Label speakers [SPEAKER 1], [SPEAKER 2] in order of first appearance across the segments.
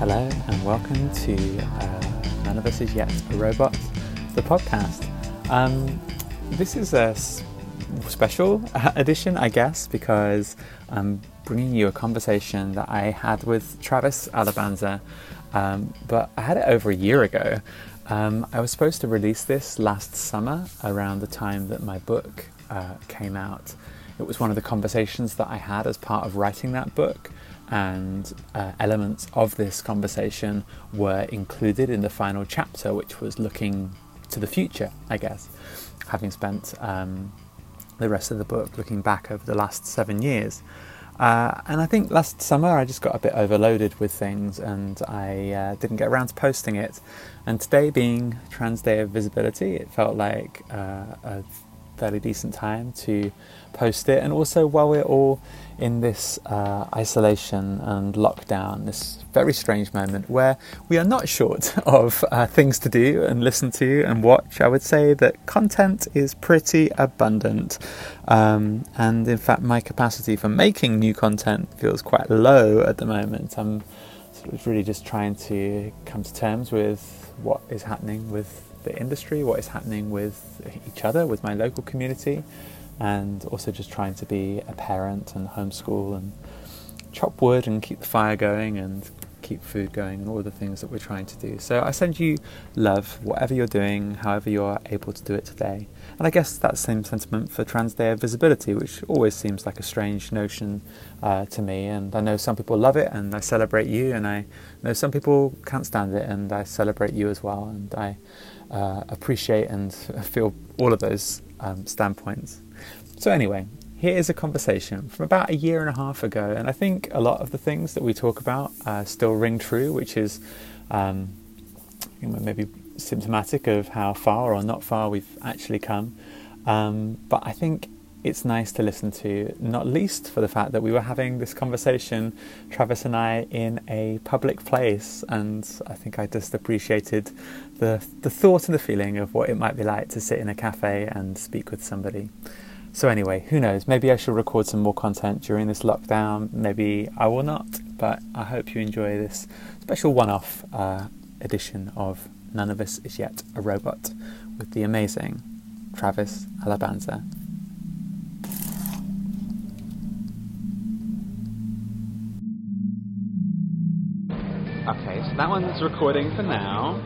[SPEAKER 1] Hello, and welcome to uh, None of Us Is Yet a Robot, the podcast. Um, this is a s- special edition, I guess, because I'm bringing you a conversation that I had with Travis Alabanza, um, but I had it over a year ago. Um, I was supposed to release this last summer around the time that my book uh, came out. It was one of the conversations that I had as part of writing that book, and uh, elements of this conversation were included in the final chapter, which was looking to the future, I guess, having spent um, the rest of the book looking back over the last seven years. Uh, and I think last summer I just got a bit overloaded with things and I uh, didn't get around to posting it. And today, being Trans Day of Visibility, it felt like uh, a fairly decent time to post it. And also, while we're all in this uh, isolation and lockdown, this very strange moment where we are not short of uh, things to do and listen to and watch, I would say that content is pretty abundant. Um, and in fact, my capacity for making new content feels quite low at the moment. I'm sort of really just trying to come to terms with what is happening with the industry, what is happening with each other, with my local community, and also just trying to be a parent and homeschool and chop wood and keep the fire going and keep food going and all the things that we're trying to do. So I send you love, whatever you're doing, however you are able to do it today. And I guess that same sentiment for Trans Day of Visibility, which always seems like a strange notion uh, to me. And I know some people love it and I celebrate you, and I know some people can't stand it and I celebrate you as well. And I uh, appreciate and feel all of those um, standpoints. So, anyway, here is a conversation from about a year and a half ago, and I think a lot of the things that we talk about uh, still ring true, which is um, maybe symptomatic of how far or not far we've actually come. Um, but I think it's nice to listen to, not least for the fact that we were having this conversation, Travis and I, in a public place, and I think I just appreciated the the thought and the feeling of what it might be like to sit in a cafe and speak with somebody. So anyway, who knows? Maybe I shall record some more content during this lockdown. Maybe I will not, but I hope you enjoy this special one-off uh, edition of None of Us Is Yet a Robot with the amazing Travis Alabanza. Okay, so that one's recording for now.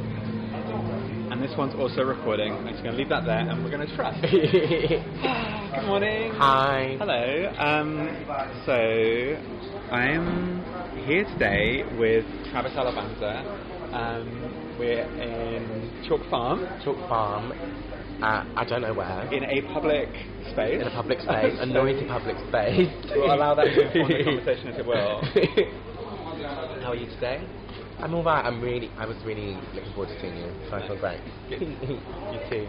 [SPEAKER 1] And this one's also recording. I'm just going to leave that there and we're going to trust. Good morning.
[SPEAKER 2] Hi.
[SPEAKER 1] Hello. Um, so I'm here today with Travis Alabanza. Um, we're in Chalk Farm
[SPEAKER 2] Chalk Farm. Uh, I don't know where.
[SPEAKER 1] in a public space.
[SPEAKER 2] In a public space, a noisy public space.
[SPEAKER 1] We'll allow that to inform the conversation as it will. How are you today?
[SPEAKER 2] I'm alright. I'm really. I was really looking forward to seeing you. So I feel great.
[SPEAKER 1] You too.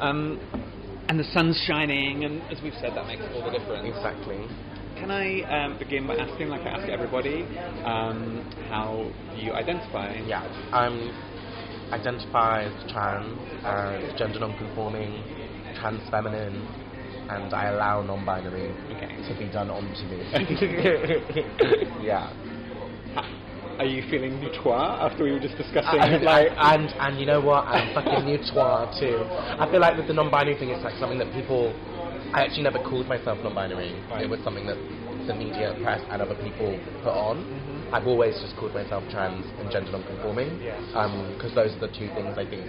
[SPEAKER 1] Um, and the sun's shining, and as we've said, that makes all the difference.
[SPEAKER 2] exactly.
[SPEAKER 1] Can I um, begin by asking, like I ask everybody, um, how you identify?
[SPEAKER 2] Yeah. I'm identify as trans, as gender non-conforming, trans feminine, and I allow non-binary
[SPEAKER 1] Okay.
[SPEAKER 2] to be done onto me. yeah.
[SPEAKER 1] Are you feeling neutrois after we were just discussing,
[SPEAKER 2] and,
[SPEAKER 1] like,
[SPEAKER 2] and and you know what? I'm fucking neutrois too. I feel like with the non-binary thing, it's like something that people. I actually never called myself non-binary.
[SPEAKER 1] Right.
[SPEAKER 2] It was something that the media, press, and other people put on.
[SPEAKER 1] Mhm.
[SPEAKER 2] I've always just called myself trans and gender non-conforming. Because those are the two things I think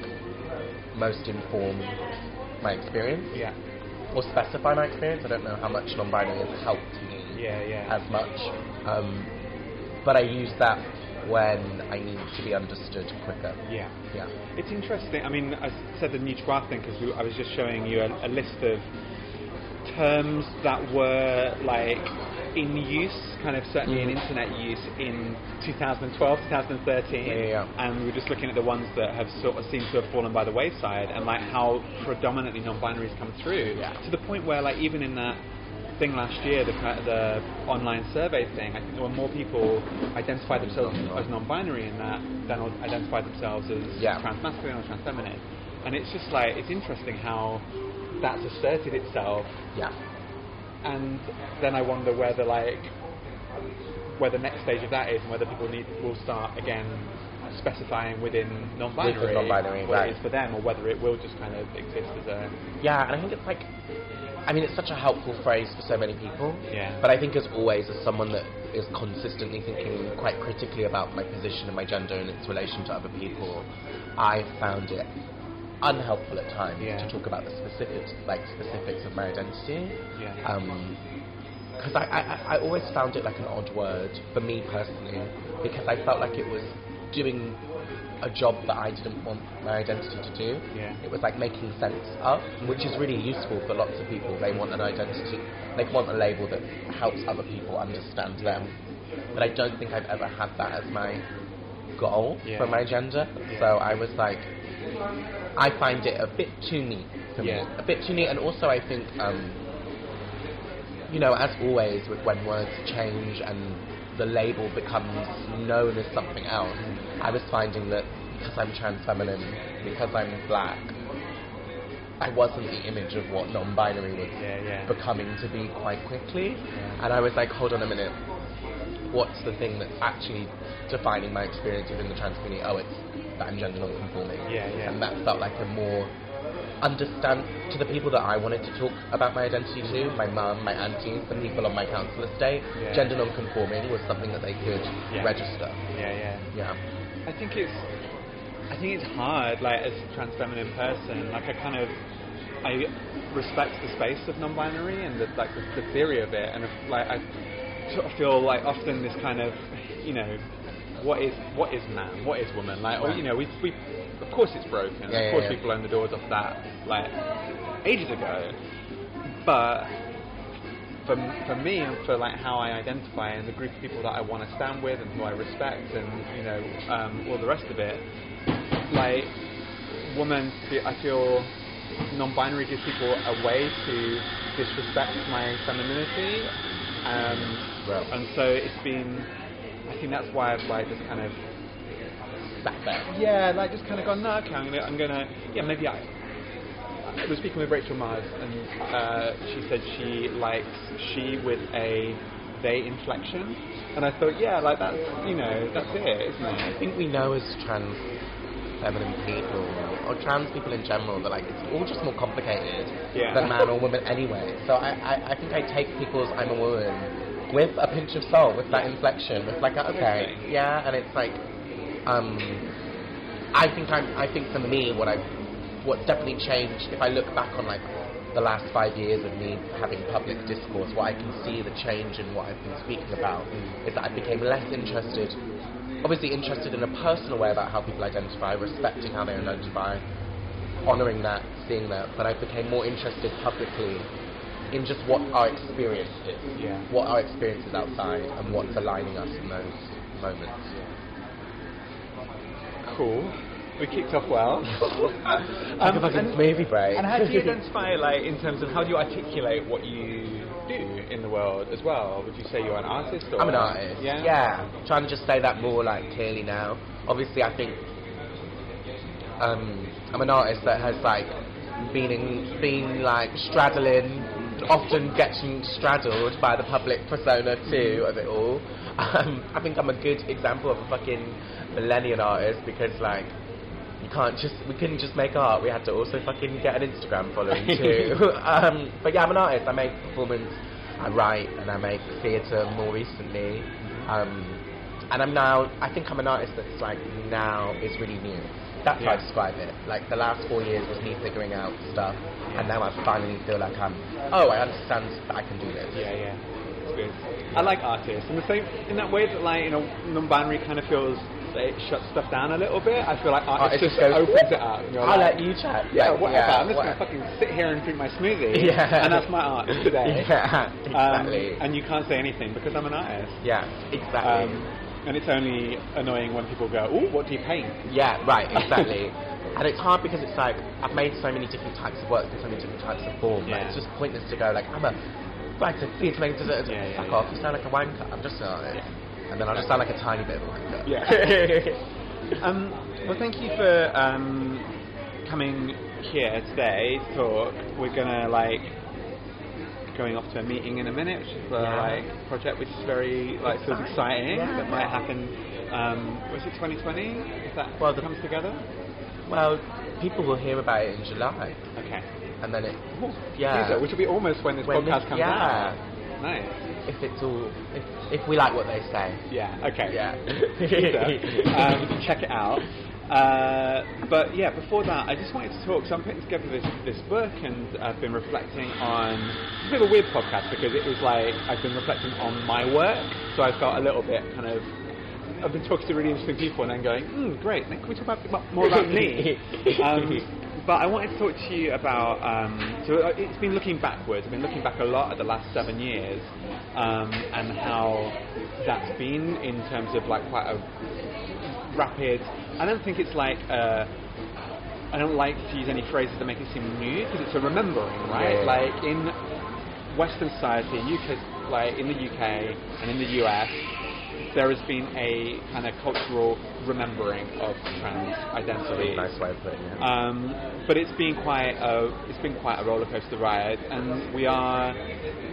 [SPEAKER 2] most inform my experience
[SPEAKER 1] yeah,
[SPEAKER 2] or specify my experience. I don't know how much non-binary has helped me
[SPEAKER 1] yeah, yeah.
[SPEAKER 2] as much. Um, but I use that when I need to be understood quicker.
[SPEAKER 1] yeah.
[SPEAKER 2] Yeah.
[SPEAKER 1] It's interesting. I mean, I said the neutrois thing because I was just showing you a, a list of terms that were like in use, kind of certainly in
[SPEAKER 2] Mhm.
[SPEAKER 1] internet use in 2012, 2013,
[SPEAKER 2] Yeah, yeah, yeah.
[SPEAKER 1] and we were just looking at the ones that have sort of seemed to have fallen by the wayside, and like how predominantly non-binaries come through
[SPEAKER 2] Yeah.
[SPEAKER 1] to the point where like even in that thing last year, the the online survey thing, I think there were more people identified themselves as non-binary in that than identified themselves as
[SPEAKER 2] Yeah.
[SPEAKER 1] transmasculine or transfeminine, and it's just like it's interesting how that's asserted itself
[SPEAKER 2] Yeah.
[SPEAKER 1] and then I wonder whether like
[SPEAKER 3] where the next stage of that is, and whether people need will start again specifying within non-binary,
[SPEAKER 2] Within non-binary,
[SPEAKER 3] what
[SPEAKER 2] right.
[SPEAKER 3] it is for them, or whether it will just kind of exist as a
[SPEAKER 2] Yeah, and I think it's like, I mean, it's such a helpful phrase for so many people.
[SPEAKER 3] Yeah.
[SPEAKER 2] But I think, as always, as someone that is consistently thinking quite critically about my position and my gender and its relation to other people, I found it unhelpful at times
[SPEAKER 3] Yeah.
[SPEAKER 2] to talk about the specifics, like specifics of my identity.
[SPEAKER 3] Yeah.
[SPEAKER 2] Um, because I, I, I I always found it like an odd word for me personally because I felt like it was doing a job that I didn't want my identity to do.
[SPEAKER 3] Yeah.
[SPEAKER 2] It was like making sense of, which is really useful for lots of people. They want an identity, they want a label that helps other people understand them. But I don't think I've ever had that as my goal
[SPEAKER 3] Yeah.
[SPEAKER 2] for my gender. So I was like, I find it a bit too neat for
[SPEAKER 3] Yeah.
[SPEAKER 2] me. A bit too neat, and also I think, um, you know, as always, with when words change and the label becomes known as something else, I was finding that because I'm trans feminine, because I'm black, I wasn't the image of what non-binary was
[SPEAKER 3] Yeah, yeah.
[SPEAKER 2] becoming to be quite quickly. And I was like, hold on a minute, what's the thing that's actually defining my experience within the trans community? Oh, it's that I'm gender non-conforming.
[SPEAKER 3] Yeah, yeah.
[SPEAKER 2] And that felt like a more understand to the people that I wanted to talk about my identity to, mm-hmm. my mum, my aunties, the people on my council estate.
[SPEAKER 3] Yeah.
[SPEAKER 2] Gender non-conforming was something that they could
[SPEAKER 3] Yeah.
[SPEAKER 2] register.
[SPEAKER 3] yeah, yeah.
[SPEAKER 2] Yeah.
[SPEAKER 3] I think it's I think it's hard, like as a trans feminine person, like I kind of I respect the space of non-binary and the, like the, the theory of it, and like I sort of feel like often this kind of you know what is what is man, what is woman, like or you know we we of course it's broken,
[SPEAKER 2] Yeah,
[SPEAKER 3] of course
[SPEAKER 2] yeah.
[SPEAKER 3] we blown the doors off that like ages ago, but for, for me and for like how I identify and the group of people that I want to stand with and who I respect and you know um, all the rest of it, like woman, I feel non-binary gives people a way to disrespect my femininity, um,
[SPEAKER 2] Right.
[SPEAKER 3] and so it's been. I think that's why I've like just kind of
[SPEAKER 2] Sat there.
[SPEAKER 3] yeah, like just kind of gone, no, okay, I'm gonna, I'm gonna, yeah, maybe I. I was speaking with Rachel Mars, and uh, she said she likes she with a they inflection, and I thought, yeah, like that's, you know, that's it, isn't it?
[SPEAKER 2] I think we know as trans feminine people, or trans people in general, that like it's all just more complicated
[SPEAKER 3] Yeah.
[SPEAKER 2] than man or woman anyway. So I, I, I think I take people's I'm a woman with a pinch of salt, with that inflection, with like, a, okay, yeah, and it's like, um, I think I'm, I think for me, what I, what's definitely changed, if I look back on like the last five years of me having public discourse, what I can see the change in what I've been speaking about is that I became less interested, obviously interested in a personal way about how people identify, respecting how they identify, honouring that, seeing that, but I became more interested publicly in just what our experience is,
[SPEAKER 3] Yeah.
[SPEAKER 2] what our experience is outside, and what's aligning us in those moments.
[SPEAKER 3] Cool. We kicked off well.
[SPEAKER 2] Like a fucking
[SPEAKER 3] and,
[SPEAKER 2] movie break.
[SPEAKER 3] and how do you identify, like, in terms of how do you articulate what you do in the world as well? Would you say you're an artist? Or
[SPEAKER 2] I'm an artist.
[SPEAKER 3] Yeah.
[SPEAKER 2] Yeah. Trying to just say that more like clearly now. Obviously, I think um, I'm an artist that has like been in, been like straddling, often getting straddled by the public persona too of it all. Um, I think I'm a good example of a fucking millennial artist because like. You can't just, we couldn't just make art, we had to also fucking get an Instagram following too. um, but yeah, I'm an artist, I make performance, I write, and I make theatre more recently. Um, and I'm now, I think I'm an artist that's like now is really new. That's how I describe it. Like the last four years was me figuring out stuff, and now I finally feel like I'm, oh, I understand that I can do this.
[SPEAKER 3] Yeah, yeah. It's good. I like artists. In the same, in that way that like, you know, non-binary kind of feels that it shuts stuff down a little bit. I feel like
[SPEAKER 2] Oh,
[SPEAKER 3] artists
[SPEAKER 2] it
[SPEAKER 3] just
[SPEAKER 2] just
[SPEAKER 3] opens it up.
[SPEAKER 2] I'll
[SPEAKER 3] like,
[SPEAKER 2] let you chat.
[SPEAKER 3] Yeah,
[SPEAKER 2] Like,
[SPEAKER 3] whatever. I'm just
[SPEAKER 2] whatever.
[SPEAKER 3] gonna fucking sit here and drink my smoothie.
[SPEAKER 2] Yeah.
[SPEAKER 3] And that's my art today.
[SPEAKER 2] Yeah,
[SPEAKER 3] Um,
[SPEAKER 2] exactly.
[SPEAKER 3] and you can't say anything because I'm an artist.
[SPEAKER 2] yeah, exactly.
[SPEAKER 3] Um, and it's only annoying when people go, "Oh, what do you paint?"
[SPEAKER 2] Yeah, right, exactly. and it's hard because it's like I've made so many different types of work in so many different types of form. Like,
[SPEAKER 3] Yeah.
[SPEAKER 2] it's just pointless to go like I'm a writer, theatre maker,
[SPEAKER 3] Yeah,
[SPEAKER 2] dessert.
[SPEAKER 3] yeah,
[SPEAKER 2] fuck
[SPEAKER 3] yeah.
[SPEAKER 2] off. You sound like a wanker. I'm just an artist. And then I'll just sound like a tiny bit of a wanker.
[SPEAKER 3] Yeah. Um, well, thank you for um, coming here today to talk. We're gonna like going off to a meeting in a minute, which is a
[SPEAKER 2] Yeah.
[SPEAKER 3] like project which is very like feels exciting.
[SPEAKER 2] Yeah.
[SPEAKER 3] That might happen. Um, was it 2020? If that
[SPEAKER 2] Well, the-
[SPEAKER 3] comes together.
[SPEAKER 2] Well, people will hear about it in July,
[SPEAKER 3] Okay.
[SPEAKER 2] and then it,
[SPEAKER 3] Ooh,
[SPEAKER 2] Yeah.
[SPEAKER 3] teaser, which will be almost when this
[SPEAKER 2] When
[SPEAKER 3] podcast
[SPEAKER 2] this-
[SPEAKER 3] comes
[SPEAKER 2] yeah.
[SPEAKER 3] out. Nice.
[SPEAKER 2] if it's all, if, if we like what they say.
[SPEAKER 3] Yeah. Okay.
[SPEAKER 2] Yeah.
[SPEAKER 3] Um, check it out. Uh, but yeah, before that, I just wanted to talk. So I'm putting together this this book, and I've been reflecting on. It's a bit of a weird podcast because it was like I've been reflecting on my work, so I felt a little bit kind of. I've been talking to really interesting people, and then going, mm, "Great, can we talk about, about more about me?" um, but I wanted to talk to you about. Um, so uh, it's been looking backwards. I've been looking back a lot at the last seven years, um, and how that's been in terms of like quite a rapid. I don't think it's like. Uh, I don't like to use any phrases that make it seem new because it's a remembering, right?
[SPEAKER 2] Yeah.
[SPEAKER 3] Like in Western society, UK, like in the UK and in the US, there has been a kind of cultural remembering of trans identity.
[SPEAKER 2] nice way of putting it.
[SPEAKER 3] Um, but it's been quite a it's been quite a roller coaster ride, and we are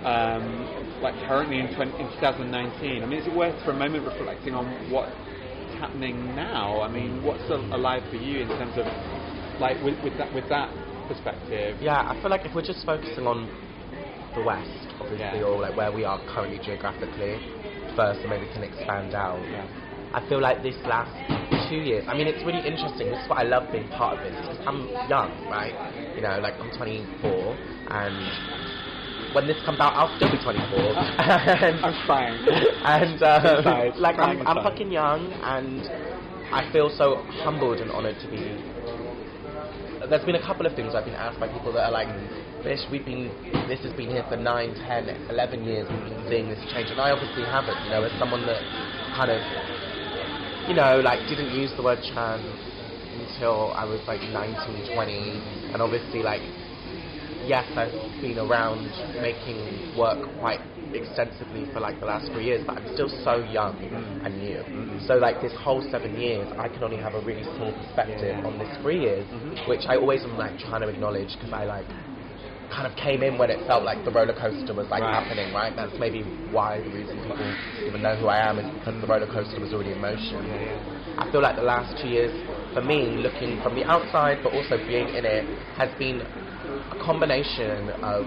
[SPEAKER 3] um, like currently in, 20, in 2019. I mean, is it worth for a moment reflecting on what's happening now? I mean, what's alive for you in terms of like with, with that with that perspective?
[SPEAKER 2] Yeah, I feel like if we're just focusing on the West, obviously,
[SPEAKER 3] Yeah.
[SPEAKER 2] or like where we are currently geographically, first, and maybe can expand out.
[SPEAKER 3] Yeah.
[SPEAKER 2] I feel like this last two years, I mean, it's really interesting. This is what I love being part of this. I'm young, right? You know, like I'm 24, and when this comes out, I'll still be 24. and,
[SPEAKER 3] I'm fine.
[SPEAKER 2] and um,
[SPEAKER 3] Inside,
[SPEAKER 2] like I'm, I'm fucking young, and I feel so humbled and honoured to be there's been a couple of things I've been asked by people that are like, Bish, we've been, this has been here for 9, 10, 11 years, we've been seeing this change, and I obviously haven't, you know, as someone that kind of, you know, like didn't use the word trans until I was like 19, 20, and obviously like, yes, I've been around making work quite extensively for like the last three years, but I'm still so young mm. and new. So like this whole seven years, I can only have a really small perspective
[SPEAKER 3] Yeah.
[SPEAKER 2] on this three years, mm-hmm. which I always am like trying to acknowledge because I like kind of came in when it felt like the roller coaster was like
[SPEAKER 3] Right.
[SPEAKER 2] happening, right? That's maybe why the reason people even know who I am is because the roller coaster was already in motion. I feel like the last two years, for me, looking from the outside but also being in it, has been a combination of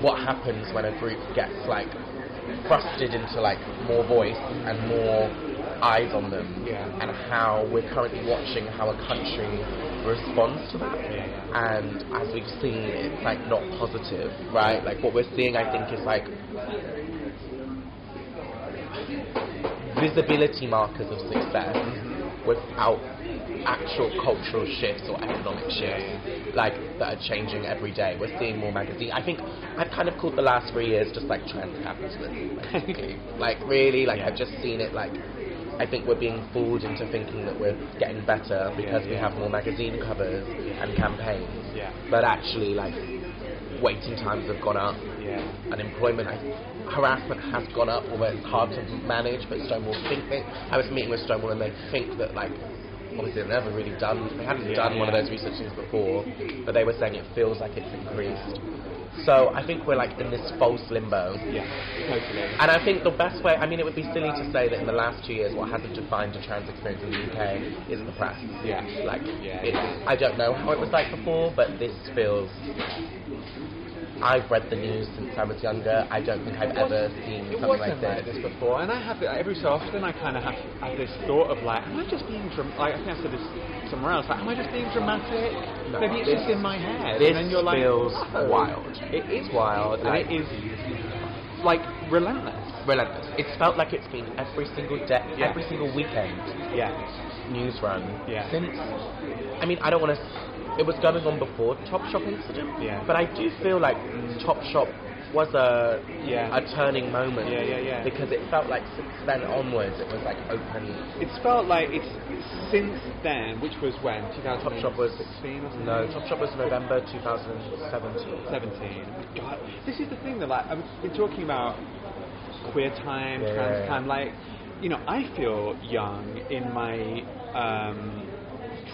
[SPEAKER 2] what happens when a group gets like thrusted into like more voice and more eyes on them,
[SPEAKER 3] Yeah.
[SPEAKER 2] and how we're currently watching how a country responds to that. And as we've seen, it's like not positive, right? Like what we're seeing, I think, is like visibility markers of success without actual cultural shifts or economic shifts like that are changing every day. We're seeing more magazine. I think I've kind of called the last three years just like trans capitalism, basically. like really, like
[SPEAKER 3] Yeah.
[SPEAKER 2] I've just seen it like I think we're being fooled into thinking that we're getting better because we
[SPEAKER 3] yeah.
[SPEAKER 2] have more magazine covers and campaigns.
[SPEAKER 3] Yeah.
[SPEAKER 2] But actually like waiting times have gone up
[SPEAKER 3] Yeah.
[SPEAKER 2] unemployment, I, harassment has gone up, although it's hard to manage. But Stonewall think they, I was meeting with Stonewall, and they think that like obviously they've never really done, they hadn't
[SPEAKER 3] Yeah,
[SPEAKER 2] done one of those research things before, but they were saying it feels like it's increased. So I think we're like in this false limbo.
[SPEAKER 3] Yeah. Totally.
[SPEAKER 2] And I think the best way, I mean, it would be silly to say that in the last two years, what hasn't defined a trans experience in the UK is the press.
[SPEAKER 3] Yeah.
[SPEAKER 2] Like,
[SPEAKER 3] Yeah.
[SPEAKER 2] it's, I don't know how it was like before, but this feels. I've read the news since I was younger. I don't think I've ever seen
[SPEAKER 3] It
[SPEAKER 2] something like
[SPEAKER 3] like
[SPEAKER 2] this.
[SPEAKER 3] this before, and I have it every so often I kind of have, have this thought of like, am I just being dram- like I think I said this somewhere else, like, am I just being dramatic?
[SPEAKER 2] No,
[SPEAKER 3] Maybe it's
[SPEAKER 2] this-
[SPEAKER 3] just in my head,
[SPEAKER 2] This
[SPEAKER 3] and then you're like,
[SPEAKER 2] feels
[SPEAKER 3] "Oh."
[SPEAKER 2] wild. It is wild.
[SPEAKER 3] and
[SPEAKER 2] Like,
[SPEAKER 3] it is like relentless.
[SPEAKER 2] relentless. It's felt like it's been every single day,
[SPEAKER 3] Yeah.
[SPEAKER 2] every single weekend
[SPEAKER 3] Yeah,
[SPEAKER 2] news run
[SPEAKER 3] Yeah.
[SPEAKER 2] since. I mean, I don't want to. It was going on before Topshop incident,
[SPEAKER 3] Yeah.
[SPEAKER 2] but I do feel like Topshop was a
[SPEAKER 3] Yeah.
[SPEAKER 2] a turning moment.
[SPEAKER 3] Yeah, yeah, yeah.
[SPEAKER 2] Because it felt like since then onwards, it was like open.
[SPEAKER 3] it's felt like it's since then, which was when 2016
[SPEAKER 2] Topshop was
[SPEAKER 3] or something.
[SPEAKER 2] no Topshop was November 2017.
[SPEAKER 3] 17. God, this is the thing that like I've been talking about queer time,
[SPEAKER 2] Yeah,
[SPEAKER 3] trans
[SPEAKER 2] yeah, yeah.
[SPEAKER 3] time. Like, you know, I feel young in my um,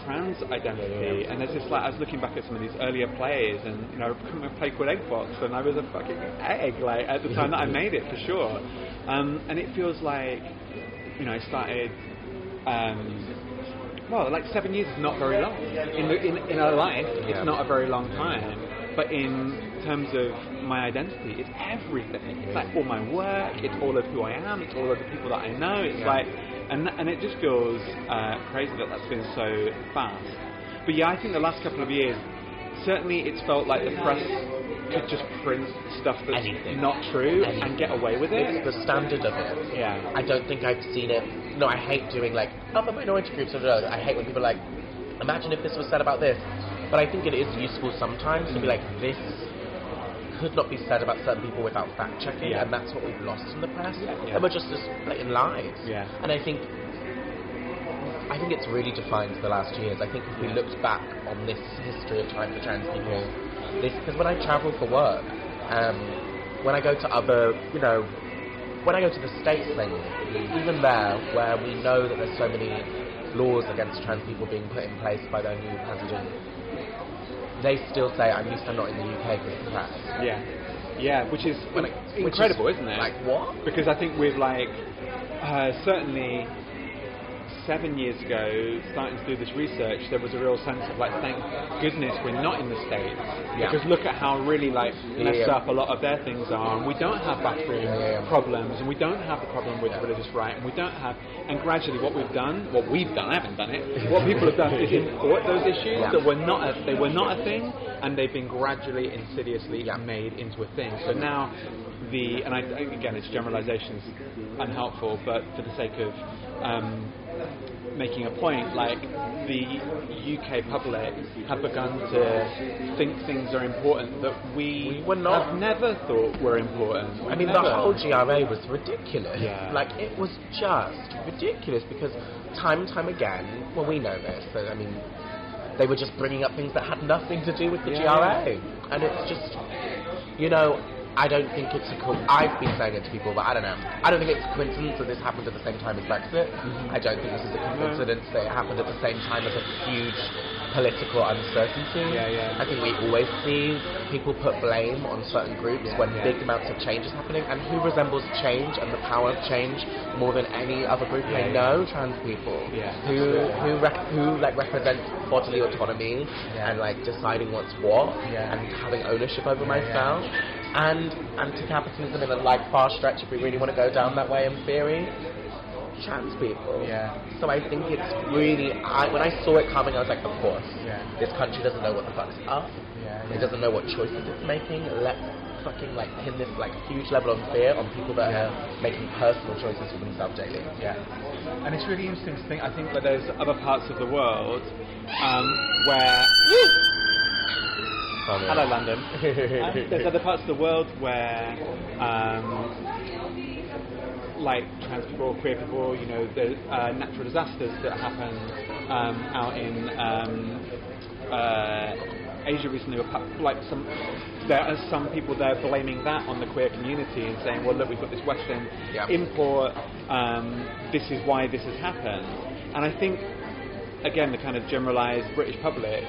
[SPEAKER 3] trans identity. And there's this like I was looking back at some of these earlier plays, and you know, I play called Egg Fox, and I was a fucking egg like at the time that I made it for sure. Um, and it feels like you know I started. Um, well, like seven years is not very long in, the, in in a life.
[SPEAKER 2] Yeah.
[SPEAKER 3] It's not a very long time, but in terms of my identity, it's everything. It's like all my work. It's all of who I am. It's all of the people that I know. It's
[SPEAKER 2] Yeah.
[SPEAKER 3] like, and and it just feels uh, crazy that that's been so fast. But yeah, I think the last couple of years, certainly it's felt like the press could just print stuff that's
[SPEAKER 2] Anything.
[SPEAKER 3] not true
[SPEAKER 2] Anything.
[SPEAKER 3] and get away with it.
[SPEAKER 2] It's
[SPEAKER 3] it.
[SPEAKER 2] the standard of it.
[SPEAKER 3] Yeah.
[SPEAKER 2] I don't think I've seen it. No, I hate doing like other minority groups. Or whatever. I hate when people are like, imagine if this was said about this. But I think it is useful sometimes to be like, this could not be said about certain people without fact checking,
[SPEAKER 3] Yeah.
[SPEAKER 2] and that's what we've lost in the press.
[SPEAKER 3] Yeah.
[SPEAKER 2] And we're just just blatant lies.
[SPEAKER 3] Yeah.
[SPEAKER 2] And I think. I think it's really defined the last years. I think if we looked back on this history of time for trans people, this because when I travel for work, um, when I go to other, you know, when I go to the States mainly, even there, where we know that there's so many laws against trans people being put in place by their new president, they still say, I'm used to not in the UK because the press.
[SPEAKER 3] Yeah. Yeah, which is
[SPEAKER 2] it- which
[SPEAKER 3] incredible,
[SPEAKER 2] is
[SPEAKER 3] isn't it?
[SPEAKER 2] Like, what?
[SPEAKER 3] Because I think with like uh, certainly seven years ago, starting to do this research, there was a real sense of like, thank goodness we're not in the states
[SPEAKER 2] Yeah.
[SPEAKER 3] because look at how really like messed
[SPEAKER 2] Yeah.
[SPEAKER 3] up a lot of their things are, and we don't have bathroom
[SPEAKER 2] Yeah,
[SPEAKER 3] problems, and we don't have the problem with religious right, and we don't have, and gradually what we've done, what we've done, I haven't done it, what people have done is import those issues that were not a, they were not a thing, and they've been gradually, insidiously
[SPEAKER 2] Yeah.
[SPEAKER 3] made into a thing. So now the and I, again it's generalizations unhelpful, but for the sake of um, making a point, like the UK public have begun to think things are important that we,
[SPEAKER 2] We were not.
[SPEAKER 3] have never thought were important.
[SPEAKER 2] I mean,
[SPEAKER 3] Never.
[SPEAKER 2] the whole GRA was ridiculous.
[SPEAKER 3] Yeah.
[SPEAKER 2] Like, it was just ridiculous because time and time again, well, we know this, but I mean, they were just bringing up things that had nothing to do with the
[SPEAKER 3] Yeah.
[SPEAKER 2] GRA. And it's just, you know, I don't think it's a co- I've been saying it to people, but I don't know. I don't think it's a coincidence that this happened at the same time as Brexit. Mm-hmm. I don't think this is a coincidence that it happened at the same time as a huge political uncertainty.
[SPEAKER 3] Yeah, yeah.
[SPEAKER 2] I think we always see people put blame on certain groups
[SPEAKER 3] Yeah,
[SPEAKER 2] when
[SPEAKER 3] yeah.
[SPEAKER 2] big amounts of change is happening. And who resembles change and the power of change more than any other group
[SPEAKER 3] Yeah,
[SPEAKER 2] I know? Trans people.
[SPEAKER 3] Yeah.
[SPEAKER 2] Who who rec- who like represents bodily autonomy and like deciding what's what and having ownership over
[SPEAKER 3] Yeah,
[SPEAKER 2] myself. And anti-capitalism in a like far stretch, if we really want to go down that way in theory, trans people.
[SPEAKER 3] Yeah.
[SPEAKER 2] So I think it's really. I, when I saw it coming, I was like, of course.
[SPEAKER 3] Yeah.
[SPEAKER 2] This country doesn't know what the fuck's up.
[SPEAKER 3] Yeah,
[SPEAKER 2] It doesn't know what choices it's making. Let's fucking like pin this like huge level of fear on people that
[SPEAKER 3] Yeah.
[SPEAKER 2] are making personal choices for themselves daily.
[SPEAKER 3] Yeah, and it's really interesting to think. I think that there's other parts of the world um, where. Hello, London. Um, there's other parts of the world where, um, like trans people queer people, you know, the uh, natural disasters that happen um, out in um, uh, Asia recently, were like some, there are some people there blaming that on the queer community and saying, well, look, we've got this Western
[SPEAKER 2] Yeah.
[SPEAKER 3] import. Um, this is why this has happened. And I think, again, the kind of generalised British public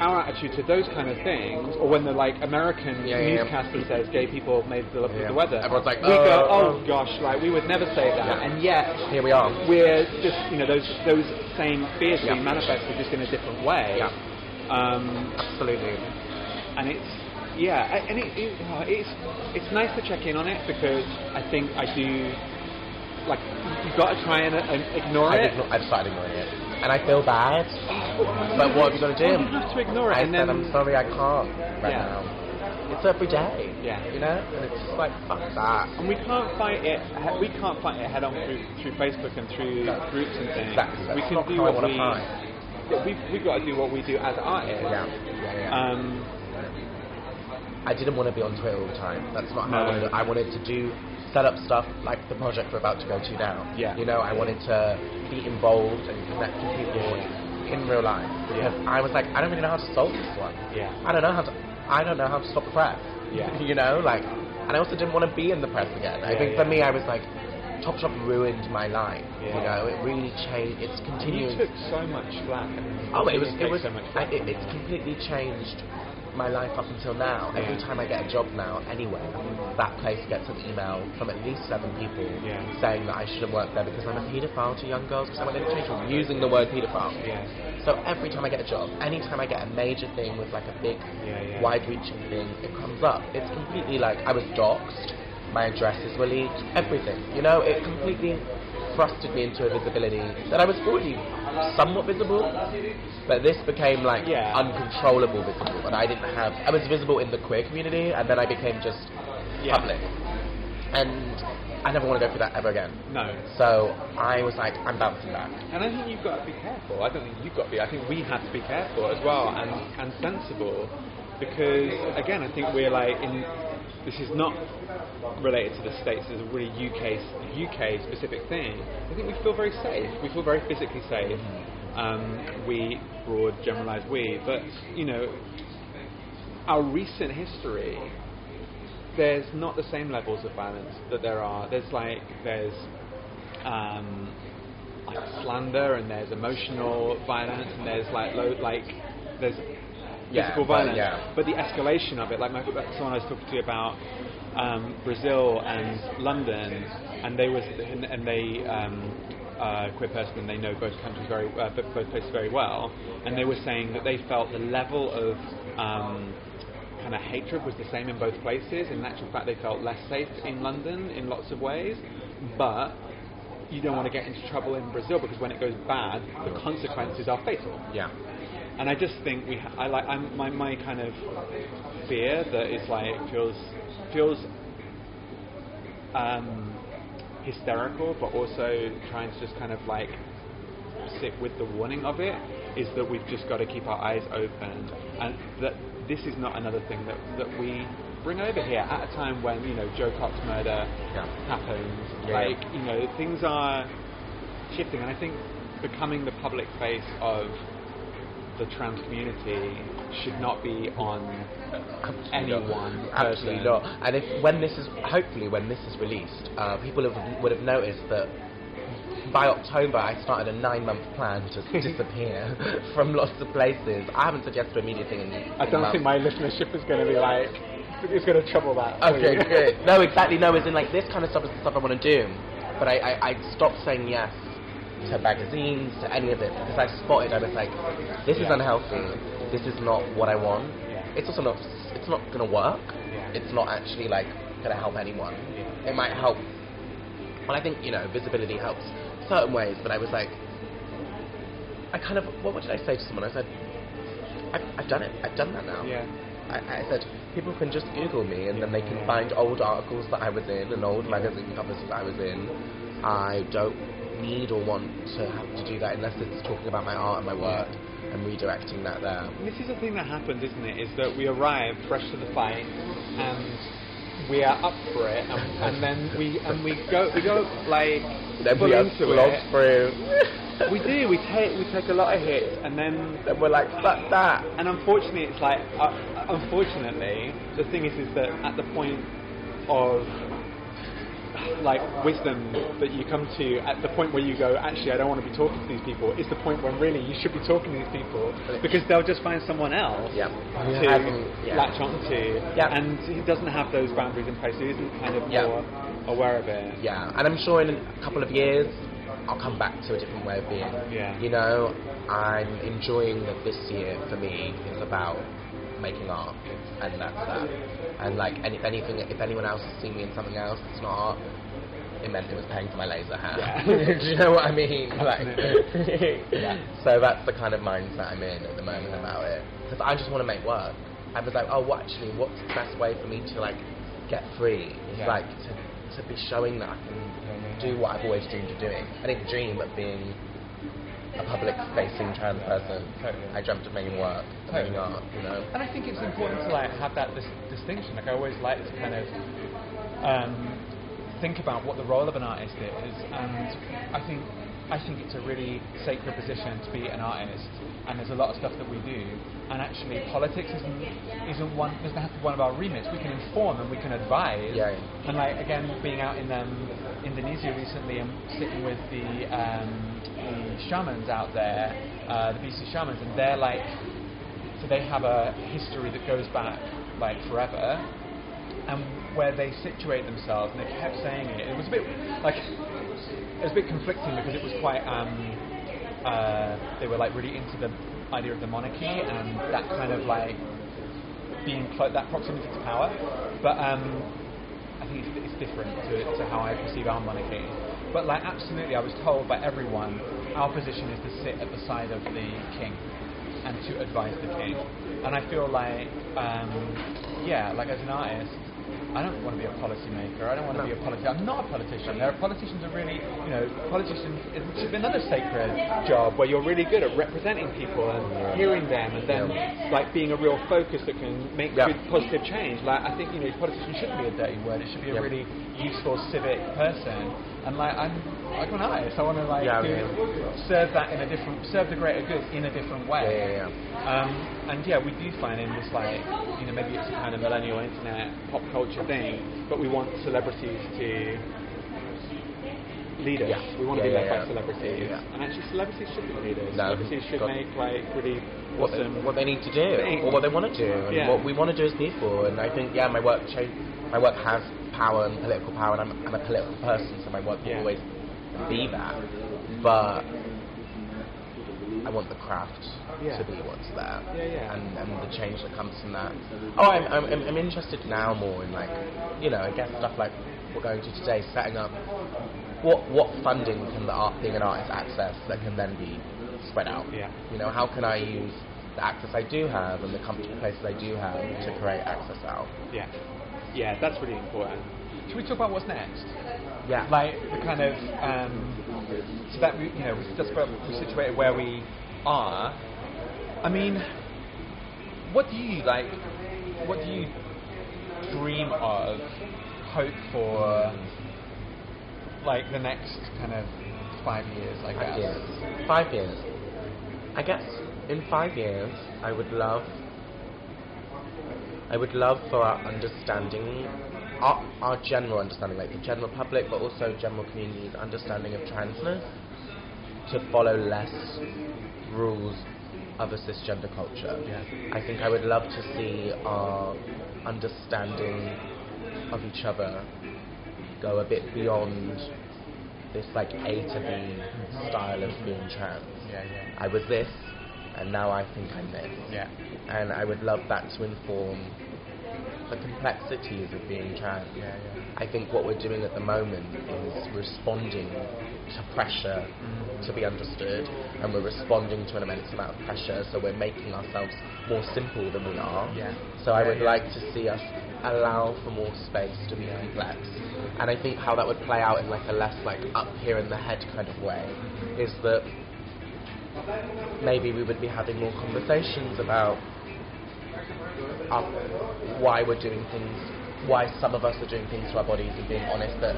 [SPEAKER 3] our attitude to those kind of things, or when the like American
[SPEAKER 2] Yeah, yeah, yeah.
[SPEAKER 3] newscaster says gay people made the,
[SPEAKER 2] Yeah.
[SPEAKER 3] the weather,
[SPEAKER 2] Everyone's like,
[SPEAKER 3] we go,
[SPEAKER 2] "Oh,
[SPEAKER 3] oh gosh, like we would never say that, and yet
[SPEAKER 2] Here we are.
[SPEAKER 3] we're just you know those those same fears
[SPEAKER 2] Yeah.
[SPEAKER 3] being manifested just in a different way.
[SPEAKER 2] Yeah.
[SPEAKER 3] Um,
[SPEAKER 2] Absolutely.
[SPEAKER 3] and it's yeah, and it, it, oh, it's it's nice to check in on it because I think I do like you've got to try and, and ignore
[SPEAKER 2] I've,
[SPEAKER 3] it.
[SPEAKER 2] igno- I've started ignoring it, and I feel bad. But what have you got to do?
[SPEAKER 3] Well, you have to ignore it,
[SPEAKER 2] I
[SPEAKER 3] and
[SPEAKER 2] said,
[SPEAKER 3] then
[SPEAKER 2] I'm sorry, I can't right
[SPEAKER 3] Yeah.
[SPEAKER 2] now. It's every day.
[SPEAKER 3] Yeah.
[SPEAKER 2] You know, and it's just like fuck that.
[SPEAKER 3] And we can't fight it. We can't fight it head on through, through Facebook and through
[SPEAKER 2] No.
[SPEAKER 3] groups and things.
[SPEAKER 2] Exactly.
[SPEAKER 3] We can do what we.
[SPEAKER 2] fight.
[SPEAKER 3] Yeah, we've we got to do what we do as artists.
[SPEAKER 2] Yeah. Yeah. yeah.
[SPEAKER 3] Um,
[SPEAKER 2] I didn't want to be on Twitter all the time. That's not how I wanted. To, I wanted to do set up stuff like the project we're about to go to now.
[SPEAKER 3] Yeah.
[SPEAKER 2] You know, I wanted to be involved and connect with people in real life because I was like, I don't really know how to solve this one.
[SPEAKER 3] Yeah.
[SPEAKER 2] I don't know how to. I don't know how to stop the press.
[SPEAKER 3] Yeah.
[SPEAKER 2] You know, like, and I also didn't want to be in the press again. I think
[SPEAKER 3] yeah.
[SPEAKER 2] for me, I was like, Topshop ruined my life.
[SPEAKER 3] Yeah.
[SPEAKER 2] You know, it really changed. It's continued.
[SPEAKER 3] You took so much flack.
[SPEAKER 2] Oh, it was it was
[SPEAKER 3] so much
[SPEAKER 2] I, it, it's completely changed my life up until now. Every time I get a job now, anywhere, that place gets an email from at least seven people
[SPEAKER 3] Yeah.
[SPEAKER 2] saying that I shouldn't work there because I'm a paedophile to young girls because I went into children using the word paedophile.
[SPEAKER 3] Yeah.
[SPEAKER 2] So every time I get a job, anytime I get a major thing with like a big,
[SPEAKER 3] Yeah, yeah.
[SPEAKER 2] wide-reaching thing, it comes up. It's completely like I was doxxed, my addresses were leaked, everything. You know, it completely thrusted me into a visibility that I was already somewhat visible, but this became like
[SPEAKER 3] Yeah.
[SPEAKER 2] uncontrollable visible, and I didn't have. I was visible in the queer community, and then I became just
[SPEAKER 3] Yeah.
[SPEAKER 2] public, and I never want to go through that ever again.
[SPEAKER 3] No.
[SPEAKER 2] So I was like, I'm bouncing back.
[SPEAKER 3] And I think you've got to be careful. I don't think you've got to be. I think we have to be careful as well and, and sensible because, again, I think we're like in. This is not related to the states. It's a really UK UK specific thing. I think we feel very safe. We feel very physically safe. Um, we broad generalised we, but you know, our recent history there's not the same levels of violence that there are. There's like there's um, like slander and there's emotional violence and there's like lo- like there's
[SPEAKER 2] Yeah,
[SPEAKER 3] physical
[SPEAKER 2] but-
[SPEAKER 3] violence.
[SPEAKER 2] yeah.
[SPEAKER 3] But the escalation of it, like my, someone I was talking to about um, Brazil and London, and they was and, and they. Um, uh, queer person and they know both countries very uh, both both places very well and they were saying that they felt the level of um, kind of hatred was the same in both places. In actual fact, they felt less safe in London in lots of ways, but you don't want to get into trouble in Brazil because when it goes bad, the consequences are fatal.
[SPEAKER 2] Yeah.
[SPEAKER 3] And I just think we, ha- I like, I'm, my my kind of fear that it's like feels feels um, hysterical, but also trying to just kind of like sit with the warning of it is that we've just got to keep our eyes open and that this is not another thing that, that we bring over here at a time when you know Jo Cox murder
[SPEAKER 2] Yeah.
[SPEAKER 3] happens
[SPEAKER 2] Yeah.
[SPEAKER 3] like you know things are shifting and I think becoming the public face of the trans community should not be on anyone
[SPEAKER 2] Absolutely not. And if when this is hopefully when this is released, uh, people have, would have noticed that by October I started a nine-month plan to disappear from lots of places. I haven't suggested a media thing in.
[SPEAKER 3] I don't
[SPEAKER 2] months.
[SPEAKER 3] think my listenership is going to be like it's going to trouble that.
[SPEAKER 2] Okay, good. No, exactly. No, as in like this kind of stuff is the stuff I want to do, but I, I, I stopped saying yes to magazines, to any of it, because I spotted. I was like, this is unhealthy. This is not what I want. It's also not. It's not gonna work.
[SPEAKER 3] Yeah.
[SPEAKER 2] It's not actually like gonna help anyone. It might help. Well, I think you know visibility helps certain ways, but I was like, I kind of. What, what did I say to someone? I said, I've, I've done it. I've done that now.
[SPEAKER 3] Yeah.
[SPEAKER 2] I, I said people can just Google me and then they can find old articles that I was in and old magazine covers that I was in. I don't need or want to have to do that unless it's talking about my art and my work and redirecting that there.
[SPEAKER 3] And this is the thing that happens, isn't it? Is that we arrive fresh to the fight, and we are up for it, and, and then we and we go we go like
[SPEAKER 2] Then
[SPEAKER 3] full
[SPEAKER 2] we
[SPEAKER 3] into it.
[SPEAKER 2] through.
[SPEAKER 3] We do. We take we take a lot of hits, and then
[SPEAKER 2] then we're like, fuck that.
[SPEAKER 3] and unfortunately, it's like uh, unfortunately the thing is is that at the point of like wisdom that you come to at the point where you go actually I don't want to be talking to these people is the point when really you should be talking to these people because they'll just find someone else
[SPEAKER 2] Yeah.
[SPEAKER 3] to
[SPEAKER 2] Hasn't- yeah.
[SPEAKER 3] latch onto
[SPEAKER 2] Yeah.
[SPEAKER 3] and he doesn't have those boundaries in place so he isn't kind of
[SPEAKER 2] Yeah.
[SPEAKER 3] more aware of it
[SPEAKER 2] Yeah, and I'm sure in a couple of years I'll come back to a different way of being.
[SPEAKER 3] Yeah.
[SPEAKER 2] You know, I'm enjoying that this year for me is about making art, and that's that. And like, and if anything, if anyone else has seen me in something else that's not art, it meant it was paying for my laser hair.
[SPEAKER 3] Yeah.
[SPEAKER 2] Do you know what I mean? Like,
[SPEAKER 3] Yeah.
[SPEAKER 2] so that's the kind of mindset I'm in at the moment about it. Because I just want to make work. I was like, oh, what actually, what's the best way for me to like get free? It's
[SPEAKER 3] Yeah.
[SPEAKER 2] like to, to be showing that I can mm-hmm. do what I've always dreamed of doing. I didn't dream of being a public-facing trans person.
[SPEAKER 3] Totally.
[SPEAKER 2] I dreamt of making work, of making art. You know.
[SPEAKER 3] And I think it's important to like have that dis- distinction. Like I always like to kind of um, think about what the role of an artist is, and I think I think it's a really sacred position to be an artist, and there's a lot of stuff that we do, and actually politics isn't isn't one doesn't have to be one of our remits. We can inform and we can advise.
[SPEAKER 2] Yeah, yeah.
[SPEAKER 3] And like again, being out in um, Indonesia recently and sitting with the um, the shamans out there, uh, the Bissu shamans, and they're like, so they have a history that goes back like forever, and where they situate themselves, and they kept saying it. It was a bit like it was a bit conflicting because it was quite. Um, uh, they were like really into the idea of the monarchy and that kind of like being clo- that proximity to power, but um, I think it's, it's different to, to how I perceive our monarchy. But like absolutely, I was told by everyone our position is to sit at the side of the king and to advise the king. And I feel like, um, yeah, like as an artist, I don't want to be a policymaker. I don't want to be a politician. I'm not a politician. There are politicians are really, you know, politicians. It should another sacred job where you're really good at representing people and hearing them, and then like being a real focus that can make
[SPEAKER 2] Yeah.
[SPEAKER 3] good, positive change. Like I think you know, politician shouldn't be a dirty word. It should be a really useful civic person. And like I'm, like an artist. I want to like
[SPEAKER 2] Yeah,
[SPEAKER 3] do,
[SPEAKER 2] yeah.
[SPEAKER 3] serve that in a different, serve the greater good in a different way.
[SPEAKER 2] Yeah, yeah, yeah.
[SPEAKER 3] Um, and yeah, we do find in this like, you know, maybe it's a kind of millennial internet pop culture thing, but we want celebrities to lead us.
[SPEAKER 2] Yeah.
[SPEAKER 3] We want to be led by celebrities, and actually celebrities should be leaders.
[SPEAKER 2] No.
[SPEAKER 3] Celebrities should
[SPEAKER 2] God.
[SPEAKER 3] make like really
[SPEAKER 2] what they, what they need to do or what they want to do and what we want to do as people and I think yeah my work my work has power and political power and I'm, I'm a political person so my work will
[SPEAKER 3] Yeah.
[SPEAKER 2] always be that but I want the craft
[SPEAKER 3] Yeah.
[SPEAKER 2] to be what's there
[SPEAKER 3] Yeah, yeah.
[SPEAKER 2] And, and the change that comes from that oh I'm, I'm, I'm interested now more in like you know I guess stuff like we're going to today setting up what what funding can the art being an artist access that can then be spread out
[SPEAKER 3] Yeah.
[SPEAKER 2] you know, how can I use the access I do have and the comfortable places I do have to create access out?
[SPEAKER 3] yeah, yeah, that's really important. Should we talk about what's next?
[SPEAKER 2] Yeah.
[SPEAKER 3] like the kind of um, so that we you know we just about we situated where we are. I mean, what do you like? What do you dream of? Hope for? Like the next kind of five years, I guess.
[SPEAKER 2] Ideas. Five years. I guess in five years, I would love. I would love for our understanding, our, our general understanding, like the general public, but also general community's understanding of transness, to follow less rules of a cisgender culture.
[SPEAKER 3] Yeah.
[SPEAKER 2] I think I would love to see our understanding of each other go a bit beyond this like A to B mm-hmm. style of being trans.
[SPEAKER 3] Yeah, yeah,
[SPEAKER 2] I was this, and now I think I'm this.
[SPEAKER 3] yeah,
[SPEAKER 2] And I would love that to inform the complexities of being trans.
[SPEAKER 3] yeah, yeah.
[SPEAKER 2] I think what we're doing at the moment is responding to pressure to be understood, and we're responding to an immense amount of pressure, so we're making ourselves more simple than we are.
[SPEAKER 3] Yeah.
[SPEAKER 2] So I would like to see us allow for more space to be complex. And I think how that would play out in like a less like up here in the head kind of way is that maybe we would be having more conversations about uh, why we're doing things, why some of us are doing things to our bodies and being honest that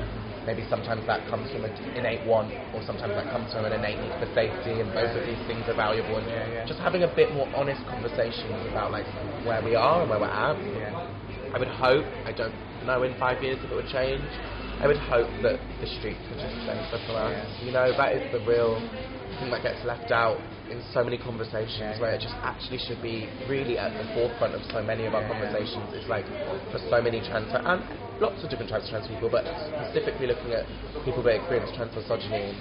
[SPEAKER 2] maybe sometimes that comes from an innate want or sometimes that comes from an innate need for safety and both of these things are valuable and
[SPEAKER 3] Yeah, yeah.
[SPEAKER 2] just having a bit more honest conversations about like where we are and where we're at.
[SPEAKER 3] yeah.
[SPEAKER 2] I would hope, I don't know in five years if it would change, I would hope that the streets would just change for us. You know, that is the real thing that gets left out in so many conversations
[SPEAKER 3] Yeah,
[SPEAKER 2] where it just actually should be really at the forefront of so many of our
[SPEAKER 3] Yeah,
[SPEAKER 2] conversations. It's like for so many trans and lots of different types of trans people, but specifically looking at people that experience trans misogyny,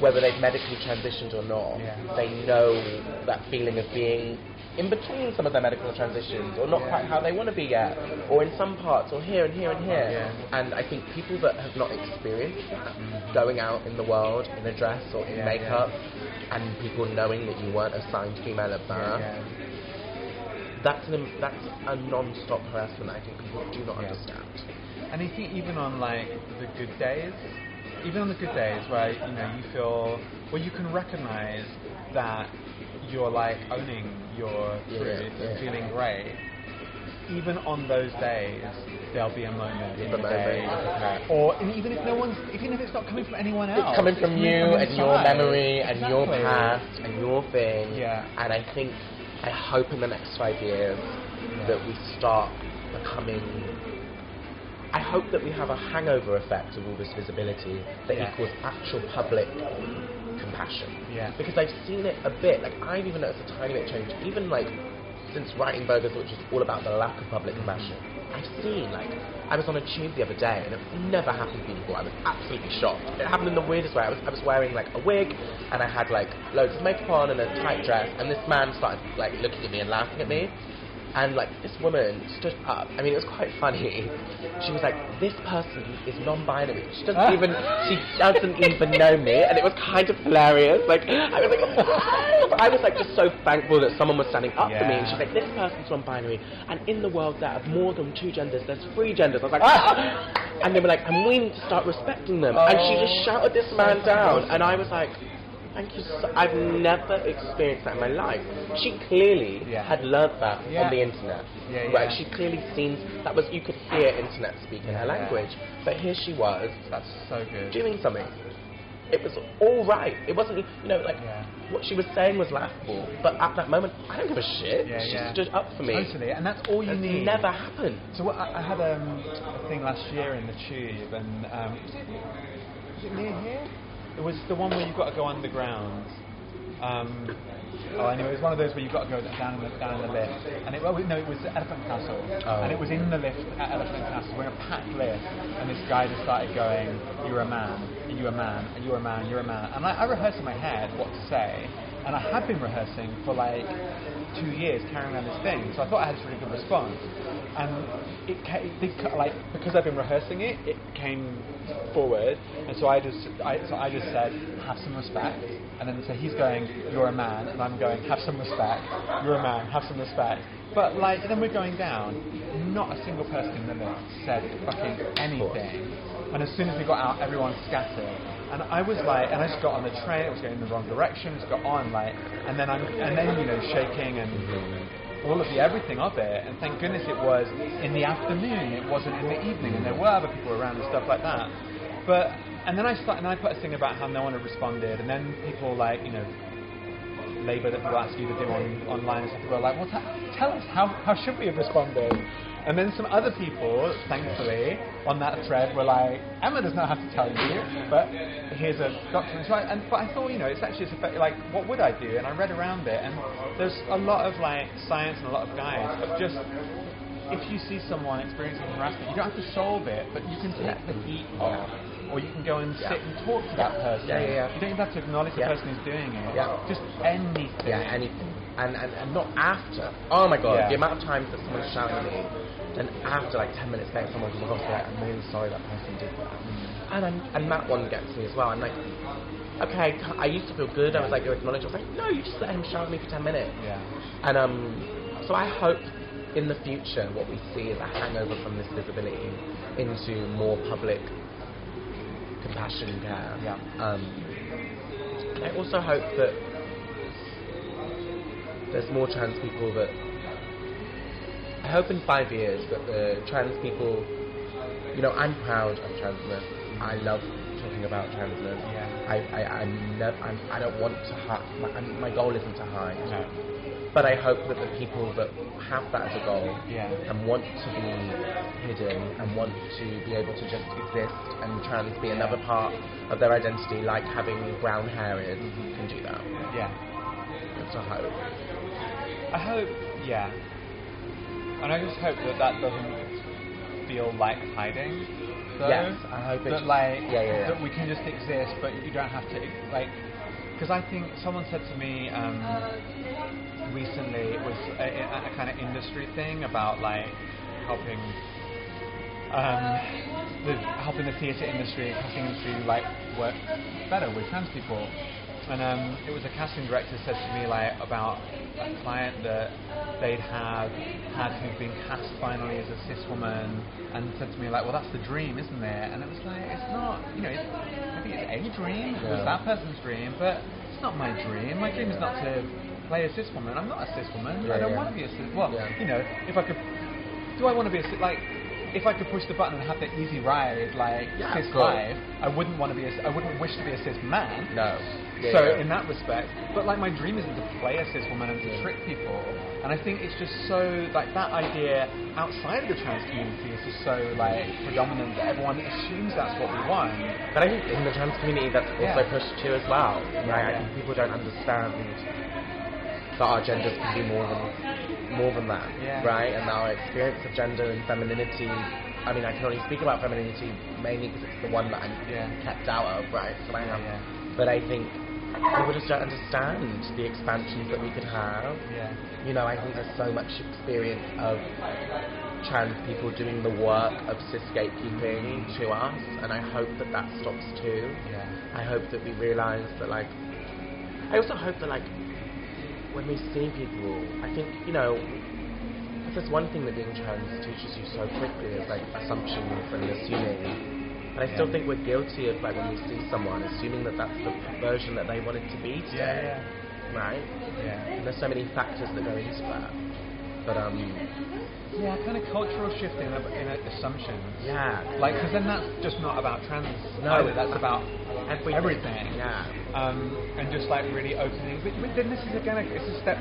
[SPEAKER 2] whether they've medically transitioned or not,
[SPEAKER 3] Yeah.
[SPEAKER 2] they know that feeling of being in between some of their medical transitions, or not
[SPEAKER 3] Yeah.
[SPEAKER 2] quite how they want to be yet, or in some parts, or here and here and here.
[SPEAKER 3] Yeah.
[SPEAKER 2] And I think people that have not experienced that, mm. going out in the world in a dress or in
[SPEAKER 3] Yeah,
[SPEAKER 2] makeup, and people knowing that you weren't assigned female at birth, that's an that's a non-stop harassment. That I think people do not understand.
[SPEAKER 3] And I think even on like the good days, even on the good days where you know you feel where you can recognize that you're like owning your
[SPEAKER 2] Yeah,
[SPEAKER 3] truth
[SPEAKER 2] yeah.
[SPEAKER 3] and feeling great. even on those days, there'll be a moment in
[SPEAKER 2] The
[SPEAKER 3] day,
[SPEAKER 2] moment,
[SPEAKER 3] or and even if no one's, even if it's not coming from anyone else,
[SPEAKER 2] It's coming from you and your memory and your past and your thing.
[SPEAKER 3] Yeah.
[SPEAKER 2] And I think, I hope in the next five years that we start becoming. I hope that we have a hangover effect of all this visibility that
[SPEAKER 3] Yeah.
[SPEAKER 2] equals actual public compassion.
[SPEAKER 3] Yeah.
[SPEAKER 2] Because I've seen it a bit. Like I've even noticed a tiny bit change. Even like since writing Burgerz, which is all about the lack of public compassion. I've seen like I was on a tube the other day and it never happened to me before. I was absolutely shocked. It happened in the weirdest way. I was I was wearing like a wig and I had like loads of makeup on and a tight dress and this man started like looking at me and laughing at me. And like this woman stood up. I mean, it was quite funny. She was like, "This person is non-binary. She doesn't even she doesn't even know me." And it was kind of hilarious. Like I was like, "What?" I was like just so thankful that someone was standing up for me. And she's like, "This person's non-binary, and in the world there are more than two genders. There's three genders." I was like, "Ah!" and they were like, "And we need to start respecting them." And she just shouted this man down, and I was like. Thank you. So, I've never experienced that in my life. She clearly
[SPEAKER 3] Yeah.
[SPEAKER 2] had learnt that
[SPEAKER 3] Yeah.
[SPEAKER 2] on the internet.
[SPEAKER 3] Yeah,
[SPEAKER 2] Right? She clearly seems that was you could hear internet speaking her
[SPEAKER 3] Yeah.
[SPEAKER 2] language, but here she was
[SPEAKER 3] That's so good.
[SPEAKER 2] doing something. It was all right. It wasn't, you know, like what she was saying was laughable, but at that moment, I don't give a shit. She stood up for me.
[SPEAKER 3] Totally, and that's all you
[SPEAKER 2] That's
[SPEAKER 3] need.
[SPEAKER 2] never happened.
[SPEAKER 3] So what, I, I had um, a thing last year in the tube, and um, was, it, was it near here? It was the one where you've got to go underground. Um, oh, anyway, it was one of those where you've got to go down in the, down the lift. And it, well, no, it was Elephant Castle.
[SPEAKER 2] Oh.
[SPEAKER 3] And it was in the lift at Elephant Castle. We're in a packed lift, and this guy just started going, "You're a man, and you're a man, and you're a man, you're a man." And I, I rehearsed in my head what to say, and I had been rehearsing for like two years, carrying around this thing. So I thought I had this really good response, and it, ca- it like because I've been rehearsing it, it came forward, and so I just, I, so I just said, "Have some respect." And then so he's going, "You're a man," and I'm going, "Have some respect." You're a man. Have some respect. But like, then we're going down. Not a single person in the lift said fucking anything. And as soon as we got out, everyone scattered. And I was like, and I just got on the train. It was going in the wrong direction. Just got on like, and then I'm, and then you know, shaking and all of the everything of it. And thank goodness it was in the afternoon. It wasn't in the evening, and there were other people around and stuff like that. But and then I started, and I put a thing about how no one had responded, and then people like you know labour that people ask you to do on, online and stuff. Are like, well, t- tell us how how should we have responded? And then some other people, thankfully, on that thread were like, Emma does not have to tell you, but here's a document. I, and but I thought, you know, it's actually it's like, what would I do? And I read around it, and there's a lot of like science and a lot of guides of just if you see someone experiencing harassment, you don't have to solve it, but you can take the heat off. Or you can go and
[SPEAKER 2] Yeah.
[SPEAKER 3] sit and talk to that person.
[SPEAKER 2] Yeah, yeah, yeah.
[SPEAKER 3] You don't even have to acknowledge
[SPEAKER 2] Yeah.
[SPEAKER 3] the person who's doing it.
[SPEAKER 2] Yeah.
[SPEAKER 3] Just anything.
[SPEAKER 2] Yeah, anything. And, and, and not after. Oh my god,
[SPEAKER 3] Yeah.
[SPEAKER 2] the amount of times that someone shouted at me, then after like 10 minutes later, someone comes across like, I'm really sorry that person did that. And, I'm, and that one gets me as well. I'm like, okay, I used to feel good. I was like, you acknowledge. I was like, no, you just let him shout at me for 10 minutes.
[SPEAKER 3] Yeah.
[SPEAKER 2] And um, so I hope in the future what we see is a hangover from this visibility into more public compassion care.
[SPEAKER 3] Yeah.
[SPEAKER 2] Um, I also hope that there's more trans people that. I hope in five years that the trans people, you know, I'm proud of transness. I love talking about transness.
[SPEAKER 3] Yeah.
[SPEAKER 2] I, I, I'm nev- I'm, I don't want to hide. My, I'm, my goal isn't to hide.
[SPEAKER 3] No.
[SPEAKER 2] But I hope that the people that have that as a goal
[SPEAKER 3] Yeah.
[SPEAKER 2] and want to be hidden and want to be able to just exist and trans be another part of their identity, like having brown hair is, can do that.
[SPEAKER 3] Yeah.
[SPEAKER 2] That's a hope.
[SPEAKER 3] I hope, yeah. And I just hope that that doesn't feel like hiding. Though.
[SPEAKER 2] Yes, I hope it
[SPEAKER 3] that like
[SPEAKER 2] yeah, yeah, yeah.
[SPEAKER 3] that we can just exist, but you don't have to like. Because I think someone said to me um, recently it was a, a, a kind of industry thing about like helping um, the helping the theatre industry, casting industry, like work better with trans people. And um, it was a casting director said to me like about a client that they'd had had who'd been cast finally as a cis woman, and said to me like, well, that's the dream, isn't it? And it was like, it's not, you know, it's, maybe it's a dream, it was that person's dream, but it's not my dream. My dream is not to play a cis woman. I'm not a cis woman.
[SPEAKER 2] Yeah,
[SPEAKER 3] I don't
[SPEAKER 2] yeah.
[SPEAKER 3] want to be a cis. Well,
[SPEAKER 2] Yeah.
[SPEAKER 3] you know, if I could do I want to be a cis- like? If I could push the button and have the easy ride, like
[SPEAKER 2] Yeah,
[SPEAKER 3] cis life, I wouldn't want to be. A, I wouldn't wish to be a cis man.
[SPEAKER 2] No. Yeah,
[SPEAKER 3] so
[SPEAKER 2] yeah.
[SPEAKER 3] in that respect, but like my dream isn't to play a cis woman and to trick people. And I think it's just so like that idea outside of the trans community is just so like mm. predominant that everyone assumes that's what we want.
[SPEAKER 2] But I think in the trans community that's also pushed too as well. Right? I
[SPEAKER 3] yeah.
[SPEAKER 2] think people don't understand that our genders can be more than more than that.
[SPEAKER 3] Yeah.
[SPEAKER 2] Right? And our experience of gender and femininity I mean I can only speak about femininity mainly because it's the one that I'm
[SPEAKER 3] Yeah.
[SPEAKER 2] kept out of, right? So I am but I think people just don't understand the expansions that we could have.
[SPEAKER 3] Yeah.
[SPEAKER 2] You know, I think there's so much experience of trans people doing the work of cis gatekeeping to us, and I hope that that stops too.
[SPEAKER 3] Yeah.
[SPEAKER 2] I hope that we realise that, like, I also hope that, like, when we see people, I think, you know, if there's one thing that being trans teaches you so quickly is, like, assumptions and assuming. And I still
[SPEAKER 3] Yeah.
[SPEAKER 2] think we're guilty of, like, when we see someone, assuming that that's the version that they wanted to be today. Right?
[SPEAKER 3] Yeah.
[SPEAKER 2] And there's so many factors that go into that. But, um,
[SPEAKER 3] Yeah, kind of cultural shift in, in assumptions.
[SPEAKER 2] yeah.
[SPEAKER 3] Like, because then that's just not about trans.
[SPEAKER 2] No,
[SPEAKER 3] either, that's about
[SPEAKER 2] Everything.
[SPEAKER 3] everything.
[SPEAKER 2] Yeah.
[SPEAKER 3] Um, and just like really opening. But, but then this is again, a- it's a step.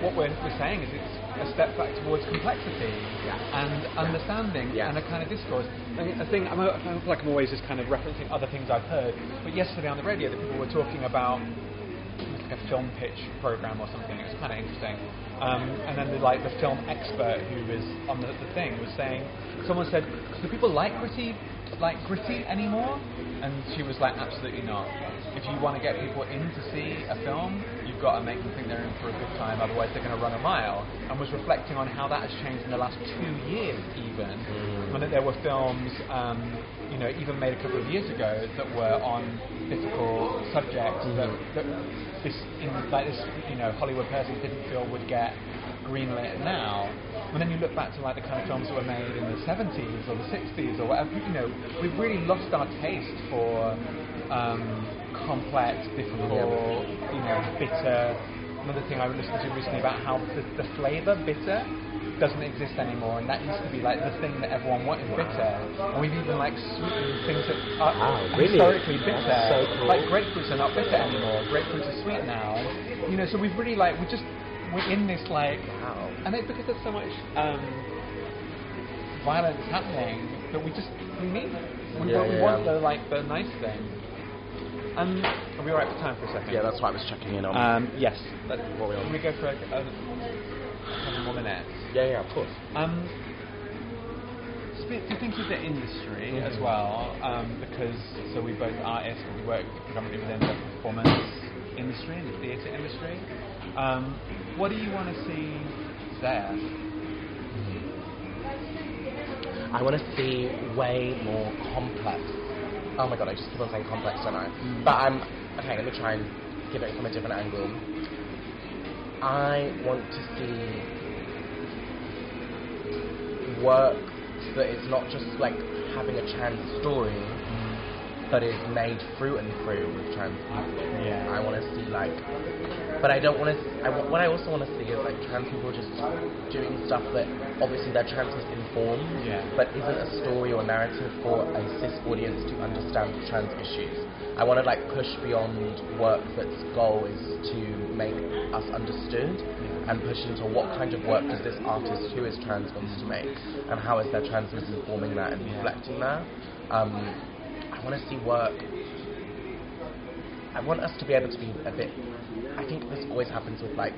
[SPEAKER 3] What we're, we're saying is it's a step back towards complexity
[SPEAKER 2] Yeah.
[SPEAKER 3] and understanding
[SPEAKER 2] Yeah.
[SPEAKER 3] and a kind of discourse. I think I'm, I feel like I'm always just kind of referencing other things I've heard. But yesterday on the radio, the people were talking about like a film pitch program or something. It was kind of interesting. Um, and then the, like the film expert who was on the, the thing was saying, someone said, "Do people like gritty, like gritty anymore?" And she was like, "Absolutely not. If you want to get people in to see a film, you've got to make them think they're in for a good time. Otherwise, they're going to run a mile." And was reflecting on how that has changed in the last two years, even when that there were films, um, you know, even made a couple of years ago that were on difficult subjects that, that this, in, like this, you know, Hollywood person didn't feel would get greenlit now. And then you look back to like the kind of films that were made in the 70s or the 60s or whatever. You know, we've really lost our taste for um, complex, difficult, you know, bitter. Another thing I listened to recently about how the, the flavour bitter doesn't exist anymore, and that used to be like the thing that everyone wanted bitter. And we've even like sweetened things that are
[SPEAKER 2] Wow, really?
[SPEAKER 3] historically bitter.
[SPEAKER 2] So cool.
[SPEAKER 3] Like grapefruits are not bitter anymore. Grapefruits are sweet now. And, you know, so we've really like we just we're in this like
[SPEAKER 2] Wow.
[SPEAKER 3] and it's because there's so much um, violence happening that we just we need we,
[SPEAKER 2] Yeah,
[SPEAKER 3] want, we
[SPEAKER 2] yeah.
[SPEAKER 3] want the like the nice thing. Um, are we alright for time for a second?
[SPEAKER 2] Yeah, that's what I was checking in on.
[SPEAKER 3] Um, yes. Let,
[SPEAKER 2] What we on?
[SPEAKER 3] Can we go for a, a, couple more minutes?
[SPEAKER 2] yeah, yeah, of course.
[SPEAKER 3] Um, to think of the industry
[SPEAKER 2] Mm-hmm.
[SPEAKER 3] as well, um, because so we both artists, but we work predominantly within the performance industry and the theatre industry. Um, what do you want to see there?
[SPEAKER 2] I want to see way more complex. Oh my god, I just keep on saying complex, don't I? Mm. But I'm okay. Let me try and give it from a different angle. I want to see work that is not just like having a trans story, but is made through and through with trans people.
[SPEAKER 3] Yeah.
[SPEAKER 2] I want to see like, but I don't want to. I what I also want to see is like trans people just doing stuff that obviously they're trans informed,
[SPEAKER 3] Yeah.
[SPEAKER 2] but isn't a story or narrative for a cis audience to understand trans issues. I want to like push beyond work that's goal is to make us understood and push into what kind of work does this artist who is trans wants to make and how is their transness informing that and reflecting that. Um, want to see work. I want us to be able to be a bit. I think this always happens with like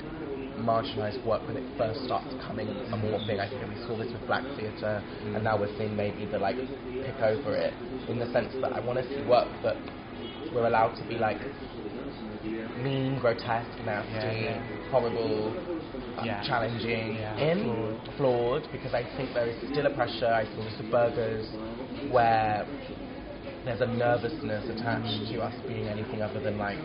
[SPEAKER 2] marginalised work when it first starts becoming a more thing. I think we saw this with black theatre, and now we're seeing maybe the like pick over it in the sense that I want to see work that we're allowed to be like mean, grotesque, nasty,
[SPEAKER 3] Yeah, yeah.
[SPEAKER 2] horrible, um,
[SPEAKER 3] Yeah.
[SPEAKER 2] challenging, in flawed. because I think there is still a pressure. I this with Burgerz where there's a nervousness attached to us being anything other than like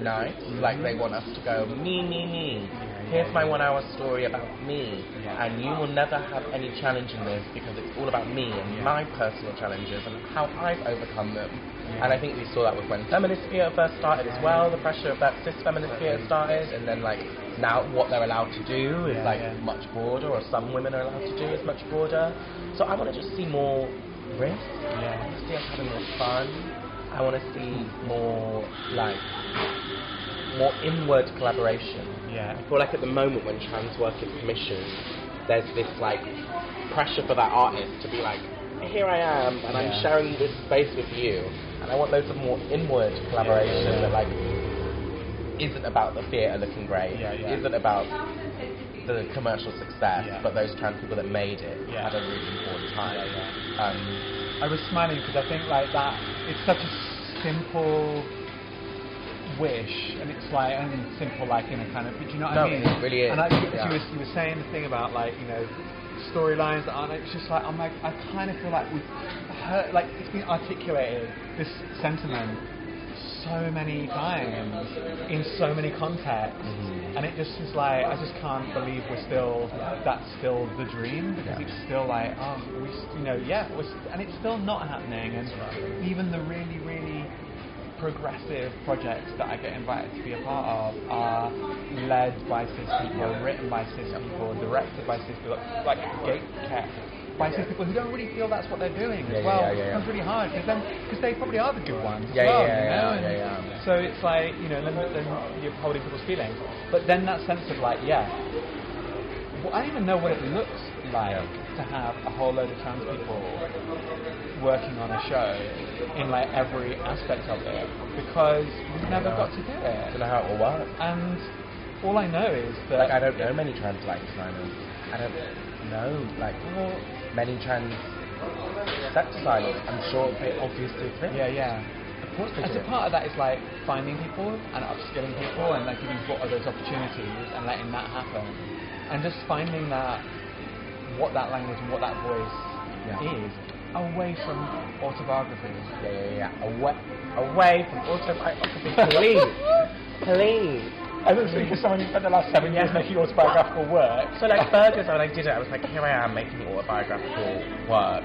[SPEAKER 2] nice. Like they want us to go me, me, me. Here's my one-hour story about me, and you will never have any challenge in this because it's all about me and my personal challenges and how I've overcome them. And I think we saw that with when feminist fear first started as well, the pressure of that cis feminist fear started, and then like now what they're allowed to do is like much broader, or some women are allowed to do is much broader. So I want to just see more risk. I
[SPEAKER 3] Yeah.
[SPEAKER 2] want to see us having more fun. I want to see more like more inward collaboration.
[SPEAKER 3] Yeah.
[SPEAKER 2] I feel like at the moment when trans work is commissioned, there's this like pressure for that artist to be like, here I am, and I'm sharing this space with you, and I want loads of more inward collaboration that like isn't about the theatre looking great,
[SPEAKER 3] Yeah, yeah.
[SPEAKER 2] isn't about the commercial success,
[SPEAKER 3] Yeah.
[SPEAKER 2] but those trans people that made it
[SPEAKER 3] Yeah.
[SPEAKER 2] had a really important time.
[SPEAKER 3] Yeah,
[SPEAKER 2] Um,
[SPEAKER 3] I was smiling because I think like that. It's such a simple wish, and it's like and simple like in a kind of. But you know what
[SPEAKER 2] No,
[SPEAKER 3] I mean?
[SPEAKER 2] it really is,
[SPEAKER 3] And I, she was she was saying the thing about like you know storylines that aren't. It's just like I'm like I kind of feel like we've heard like it's been articulated this sentiment so many times in so many contexts.
[SPEAKER 2] Mhm.
[SPEAKER 3] And it just is like I just can't believe we're still that's still the dream because
[SPEAKER 2] Yeah.
[SPEAKER 3] it's still like oh we you know yeah and it's still not happening and even the really really progressive projects that I get invited to be a part of are led by cis people, written by cis people, directed by cis people, like gate kept by cis people who don't really feel that's what they're doing as well.
[SPEAKER 2] yeah, yeah, yeah.
[SPEAKER 3] It's really hard because then because they probably are the good ones. as
[SPEAKER 2] Yeah,
[SPEAKER 3] well,
[SPEAKER 2] yeah,
[SPEAKER 3] you know?
[SPEAKER 2] yeah, yeah.
[SPEAKER 3] So it's like you know then, then you're holding people's feelings, but then that sense of like yeah, well, I don't even know what it looks like to have a whole load of trans people working on a show in like every aspect of it because we've never got to do
[SPEAKER 2] I
[SPEAKER 3] it.
[SPEAKER 2] don't know how it will work.
[SPEAKER 3] And all I know is that
[SPEAKER 2] Like I don't know many trans light designers. I don't know like many trans set designers. I'm sure they obviously exist.
[SPEAKER 3] yeah, yeah.
[SPEAKER 2] Of course they
[SPEAKER 3] As
[SPEAKER 2] do.
[SPEAKER 3] a part of that is like finding people and upskilling people and like giving people those opportunities and letting that happen. And just finding that what that language and what that voice
[SPEAKER 2] Yeah.
[SPEAKER 3] is away from autobiography.
[SPEAKER 2] Yeah, yeah, yeah. Away, away from autobiography, please, please.
[SPEAKER 3] I was thinking someone who spent the last seven years making autobiographical work.
[SPEAKER 2] So like Burgerz, when I did it, I was like, here I am making autobiographical work.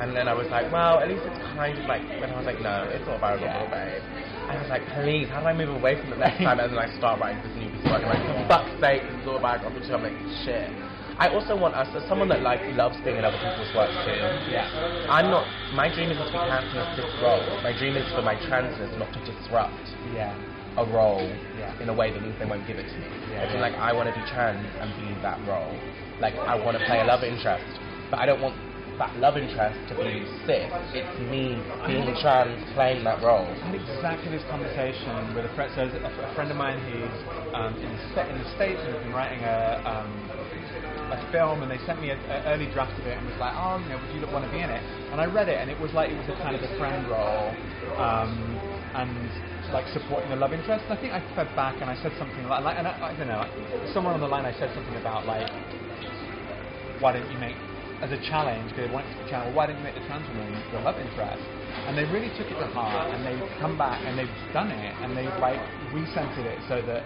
[SPEAKER 2] And then I was like, well, at least it's kind of like, when I was like, no, it's autobiographical,
[SPEAKER 3] Yeah.
[SPEAKER 2] babe. And I was like, please, how do I move away from it next time? And then I start writing this new piece of work. I'm like, for fuck's sake, this is autobiographical too. I'm like, shit. I also want us, as someone that like loves being in other people's work too.
[SPEAKER 3] Yeah.
[SPEAKER 2] I'm not, my dream isn't to be counted as this role. My dream is for my transness not to disrupt
[SPEAKER 3] Yeah.
[SPEAKER 2] A role
[SPEAKER 3] Yeah.
[SPEAKER 2] in a way that means they won't give it to me.
[SPEAKER 3] Yeah,
[SPEAKER 2] in,
[SPEAKER 3] yeah.
[SPEAKER 2] like, I want to be trans and be that role. Like, I want to play a love interest, but I don't want that love interest to be cis. It's me being trans playing that role.
[SPEAKER 3] I had exactly this conversation with a friend. So a, a friend of mine who's um, in, the, in the states and has been writing a um, a film, and they sent me an early draft of it and was like, oh, you know, would you want to be in it? And I read it, and it was like it was a kind of a friend role, um, and like supporting the love interest. And I think I fed back and I said something like, like and I, I don't know, somewhere on the line I said something about like, why don't you make as a challenge, because they wanted to challenged, why don't you make the trans woman your love interest? And they really took it to heart, and they've come back and they've done it, and they've like recentered it so that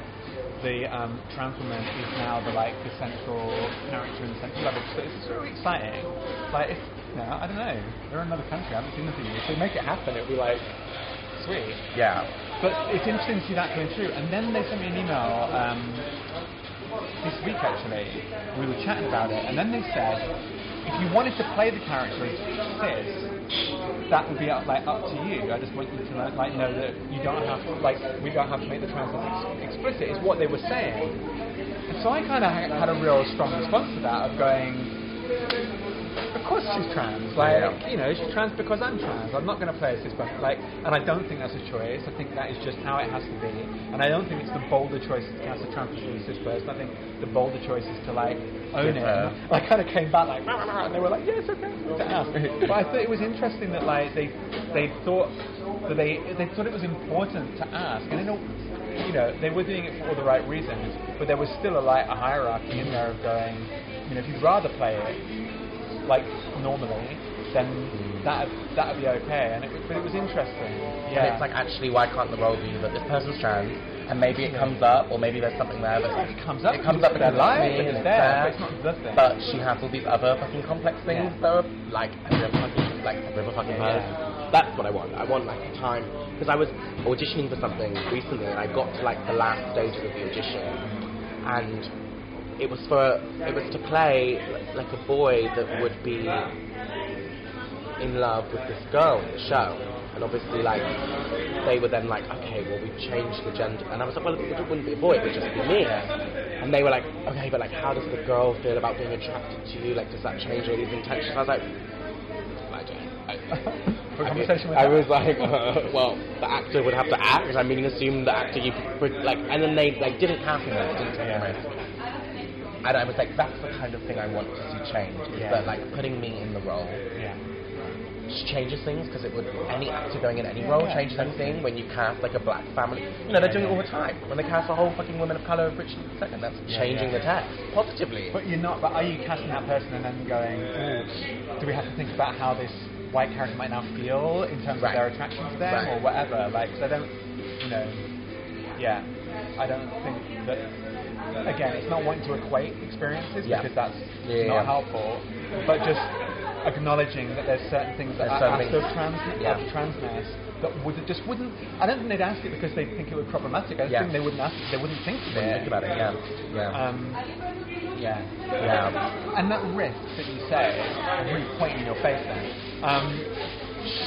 [SPEAKER 3] the um, trans woman is now the like the central character the central love. So it's really exciting. Like, if, you know, I don't know, they're in another country, I haven't seen the thing. If they make it happen, it'll be like sweet.
[SPEAKER 2] Yeah.
[SPEAKER 3] But it's interesting to see that coming through. And then they sent me an email um, this week actually. We were chatting about it, and then they said if you wanted to play the character as cis, that would be up, like up to you. I just want you to like, know that you don't have to, like we don't have to make the trans ex- explicit. Is what they were saying. And so I kind of had a real strong response to that of going. Of course she's trans. Like,
[SPEAKER 2] Yeah.
[SPEAKER 3] you know, she's trans because I'm trans. I'm not going to play a cis person. Like, and I don't think that's a choice. I think that is just how it has to be. And I don't think it's the bolder choice to cast a trans person as a cis person. I think the bolder choice is to like own it. I kind of came back like, and they were like, yes, okay. but I thought it was interesting that like they they thought that they they thought it was important to ask, and in a, you know they were doing it for all the right reasons, but there was still a like a hierarchy in there of going, you know, if you'd rather play it like normally, then that that would be okay. And it, but it was interesting.
[SPEAKER 2] And
[SPEAKER 3] Yeah,
[SPEAKER 2] it's like, actually, why can't the role be that this person's trans, and maybe it comes up, or maybe there's something there that
[SPEAKER 3] it comes up.
[SPEAKER 2] It comes up in
[SPEAKER 3] their life, and
[SPEAKER 2] and
[SPEAKER 3] it's there,
[SPEAKER 2] there.
[SPEAKER 3] but it's not the thing.
[SPEAKER 2] But she has all these other fucking complex things
[SPEAKER 3] Yeah.
[SPEAKER 2] that are like a river fucking like a river fucking
[SPEAKER 3] Yeah.
[SPEAKER 2] hers. that's what I want. I want like time because I was auditioning for something recently and I got to like the last stages of the audition and it was for it was to play like a boy that would be in love with this girl in the show. And obviously, like, they were then like, okay, well, we've changed the gender. And I was like, well, it wouldn't be a boy, it would just be me. And they were like, okay, but like, how does the girl feel about being attracted to you? Like, does that change all these intentions? I was like, I don't. I,
[SPEAKER 3] For a
[SPEAKER 2] I,
[SPEAKER 3] conversation with
[SPEAKER 2] I was like, uh, well, the actor would have to act. I mean, assume the actor you like, and then they like didn't. They didn't take
[SPEAKER 3] Yeah.
[SPEAKER 2] And I was like, that's the kind of thing I want to see change. Is
[SPEAKER 3] Yeah.
[SPEAKER 2] that like putting me in the role
[SPEAKER 3] Yeah.
[SPEAKER 2] just changes things because it would any actor going in any role
[SPEAKER 3] Yeah,
[SPEAKER 2] changes anything when you cast like a black family. You know they're doing it all the time when they cast a whole fucking woman of color of Richard II. That's changing the text positively.
[SPEAKER 3] But you're not. But are you casting that person and then going, oh, do we have to think about how this white character might now feel in terms
[SPEAKER 2] Right.
[SPEAKER 3] of their attraction to them
[SPEAKER 2] Right.
[SPEAKER 3] or whatever? Like, 'cause I don't, you know, yeah, I don't think that. Again, it's not wanting to equate experiences
[SPEAKER 2] Yeah.
[SPEAKER 3] because that's
[SPEAKER 2] Yeah,
[SPEAKER 3] not
[SPEAKER 2] yeah.
[SPEAKER 3] helpful. But just acknowledging that there's certain things that
[SPEAKER 2] There's
[SPEAKER 3] are
[SPEAKER 2] certain
[SPEAKER 3] asked of, trans,
[SPEAKER 2] yeah.
[SPEAKER 3] of transness that would just wouldn't. I don't think they'd ask it because they think it would be problematic. I just
[SPEAKER 2] Yeah.
[SPEAKER 3] think they wouldn't ask. They wouldn't think
[SPEAKER 2] you
[SPEAKER 3] it.
[SPEAKER 2] think about it, yeah, yeah,
[SPEAKER 3] Um, yeah.
[SPEAKER 2] yeah.
[SPEAKER 3] And that risk that you say, really pointing your face then, um,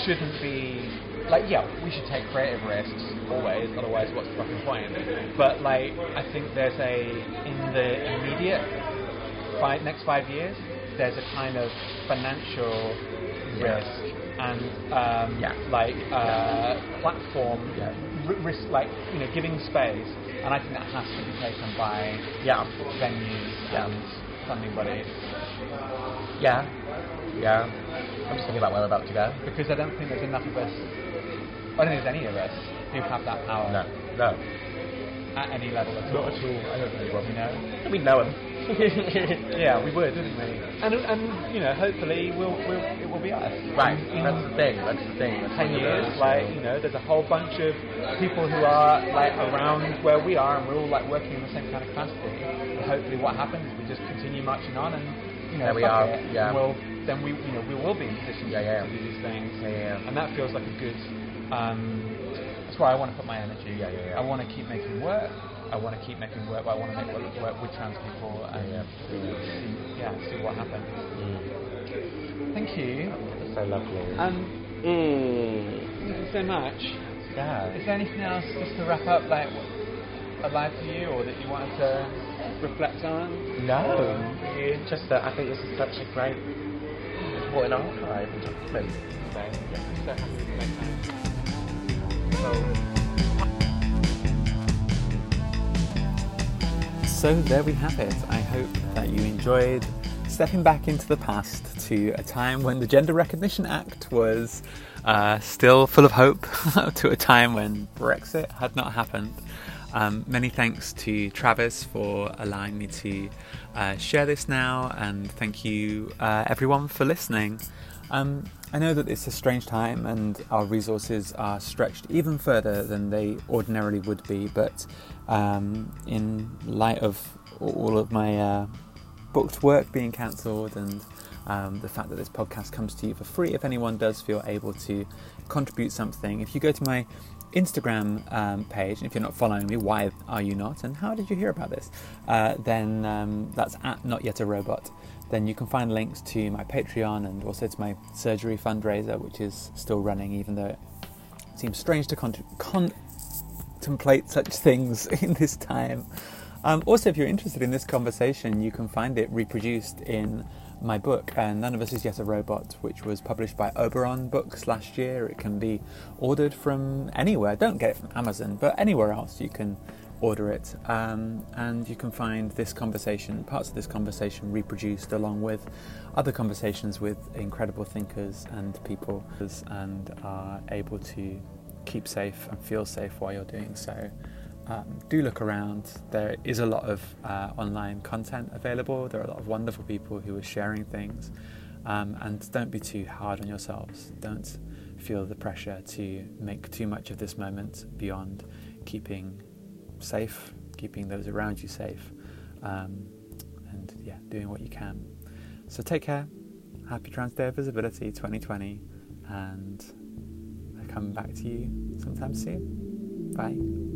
[SPEAKER 3] shouldn't be like yeah, we should take creative risks always. Otherwise, what's the fucking point? But like, I think there's a in the immediate five, next five years, there's a kind of financial
[SPEAKER 2] Yeah.
[SPEAKER 3] risk and um,
[SPEAKER 2] Yeah.
[SPEAKER 3] like uh, platform
[SPEAKER 2] Yeah.
[SPEAKER 3] ri- risk, like you know, giving space. And I think that has to be taken by
[SPEAKER 2] Yeah,
[SPEAKER 3] venues
[SPEAKER 2] Yeah.
[SPEAKER 3] and funding bodies
[SPEAKER 2] yeah, yeah. I'm just thinking about where we're about to go.
[SPEAKER 3] because I don't think there's enough of us. I don't think there's any of us who have that power
[SPEAKER 2] No, no,
[SPEAKER 3] at any level at all.
[SPEAKER 2] not at all. I don't think we will.
[SPEAKER 3] You know?
[SPEAKER 2] We know him.
[SPEAKER 3] Yeah, we would, wouldn't we? And and you know, hopefully, we'll, we'll it will be us.
[SPEAKER 2] Right, that's the thing. That's the thing. That's
[SPEAKER 3] ten years,
[SPEAKER 2] those,
[SPEAKER 3] like you know, there's a whole bunch of people who are like around where we are, and we're all like working in the same kind of capacity. And hopefully, what happens is we just continue marching on, and you know,
[SPEAKER 2] There we are,
[SPEAKER 3] it,
[SPEAKER 2] yeah.
[SPEAKER 3] we'll then we you know we will be in position
[SPEAKER 2] Yeah,
[SPEAKER 3] to,
[SPEAKER 2] yeah.
[SPEAKER 3] to do these things,
[SPEAKER 2] Yeah,
[SPEAKER 3] and that feels like a good. Um, that's where I want to put my energy.
[SPEAKER 2] Yeah, yeah, yeah.
[SPEAKER 3] I want to keep making work. I want to keep making work, but I want to make work, work with trans people and
[SPEAKER 2] Yeah, yeah.
[SPEAKER 3] see, yeah, see what happens.
[SPEAKER 2] Mm.
[SPEAKER 3] Thank you.
[SPEAKER 2] It's so lovely.
[SPEAKER 3] Um,
[SPEAKER 2] mm.
[SPEAKER 3] thank you so much.
[SPEAKER 2] Yeah.
[SPEAKER 3] Is there anything else just to wrap up, like alive for you, or that you wanted to reflect on?
[SPEAKER 2] No, just that I think this is such a great
[SPEAKER 3] So
[SPEAKER 1] there we have it. I hope that you enjoyed stepping back into the past to a time when the Gender Recognition Act was uh, still full of hope, to a time when Brexit had not happened. Um, many thanks to Travis for allowing me to uh, share this now, and thank you uh, everyone for listening. Um, I know that it's a strange time and our resources are stretched even further than they ordinarily would be, but um, in light of all of my uh, booked work being cancelled and um, the fact that this podcast comes to you for free, if anyone does feel able to contribute something, if you go to my Instagram um, page, and if you're not following me, why are you not? And how did you hear about this? Uh, then um, that's at not yet a robot. Then you can find links to my Patreon and also to my surgery fundraiser, which is still running, even though it seems strange to con- contemplate such things in this time. Um, also, if you're interested in this conversation, you can find it reproduced in my book, uh, None of Us Is Yet a Robot, which was published by Oberon Books last year. It can be ordered from anywhere. Don't get it from Amazon, but anywhere else you can order it. Um, and you can find this conversation, parts of this conversation, reproduced along with other conversations with incredible thinkers and people, and are able to keep safe and feel safe while you're doing so. Um, do look around. There is a lot of uh, online content available. There are a lot of wonderful people who are sharing things. Um, and don't be too hard on yourselves. Don't feel the pressure to make too much of this moment beyond keeping safe, keeping those around you safe, um, and yeah, doing what you can. So take care. Happy Trans Day of Visibility 2020, and I'll come back to you sometime soon. Bye.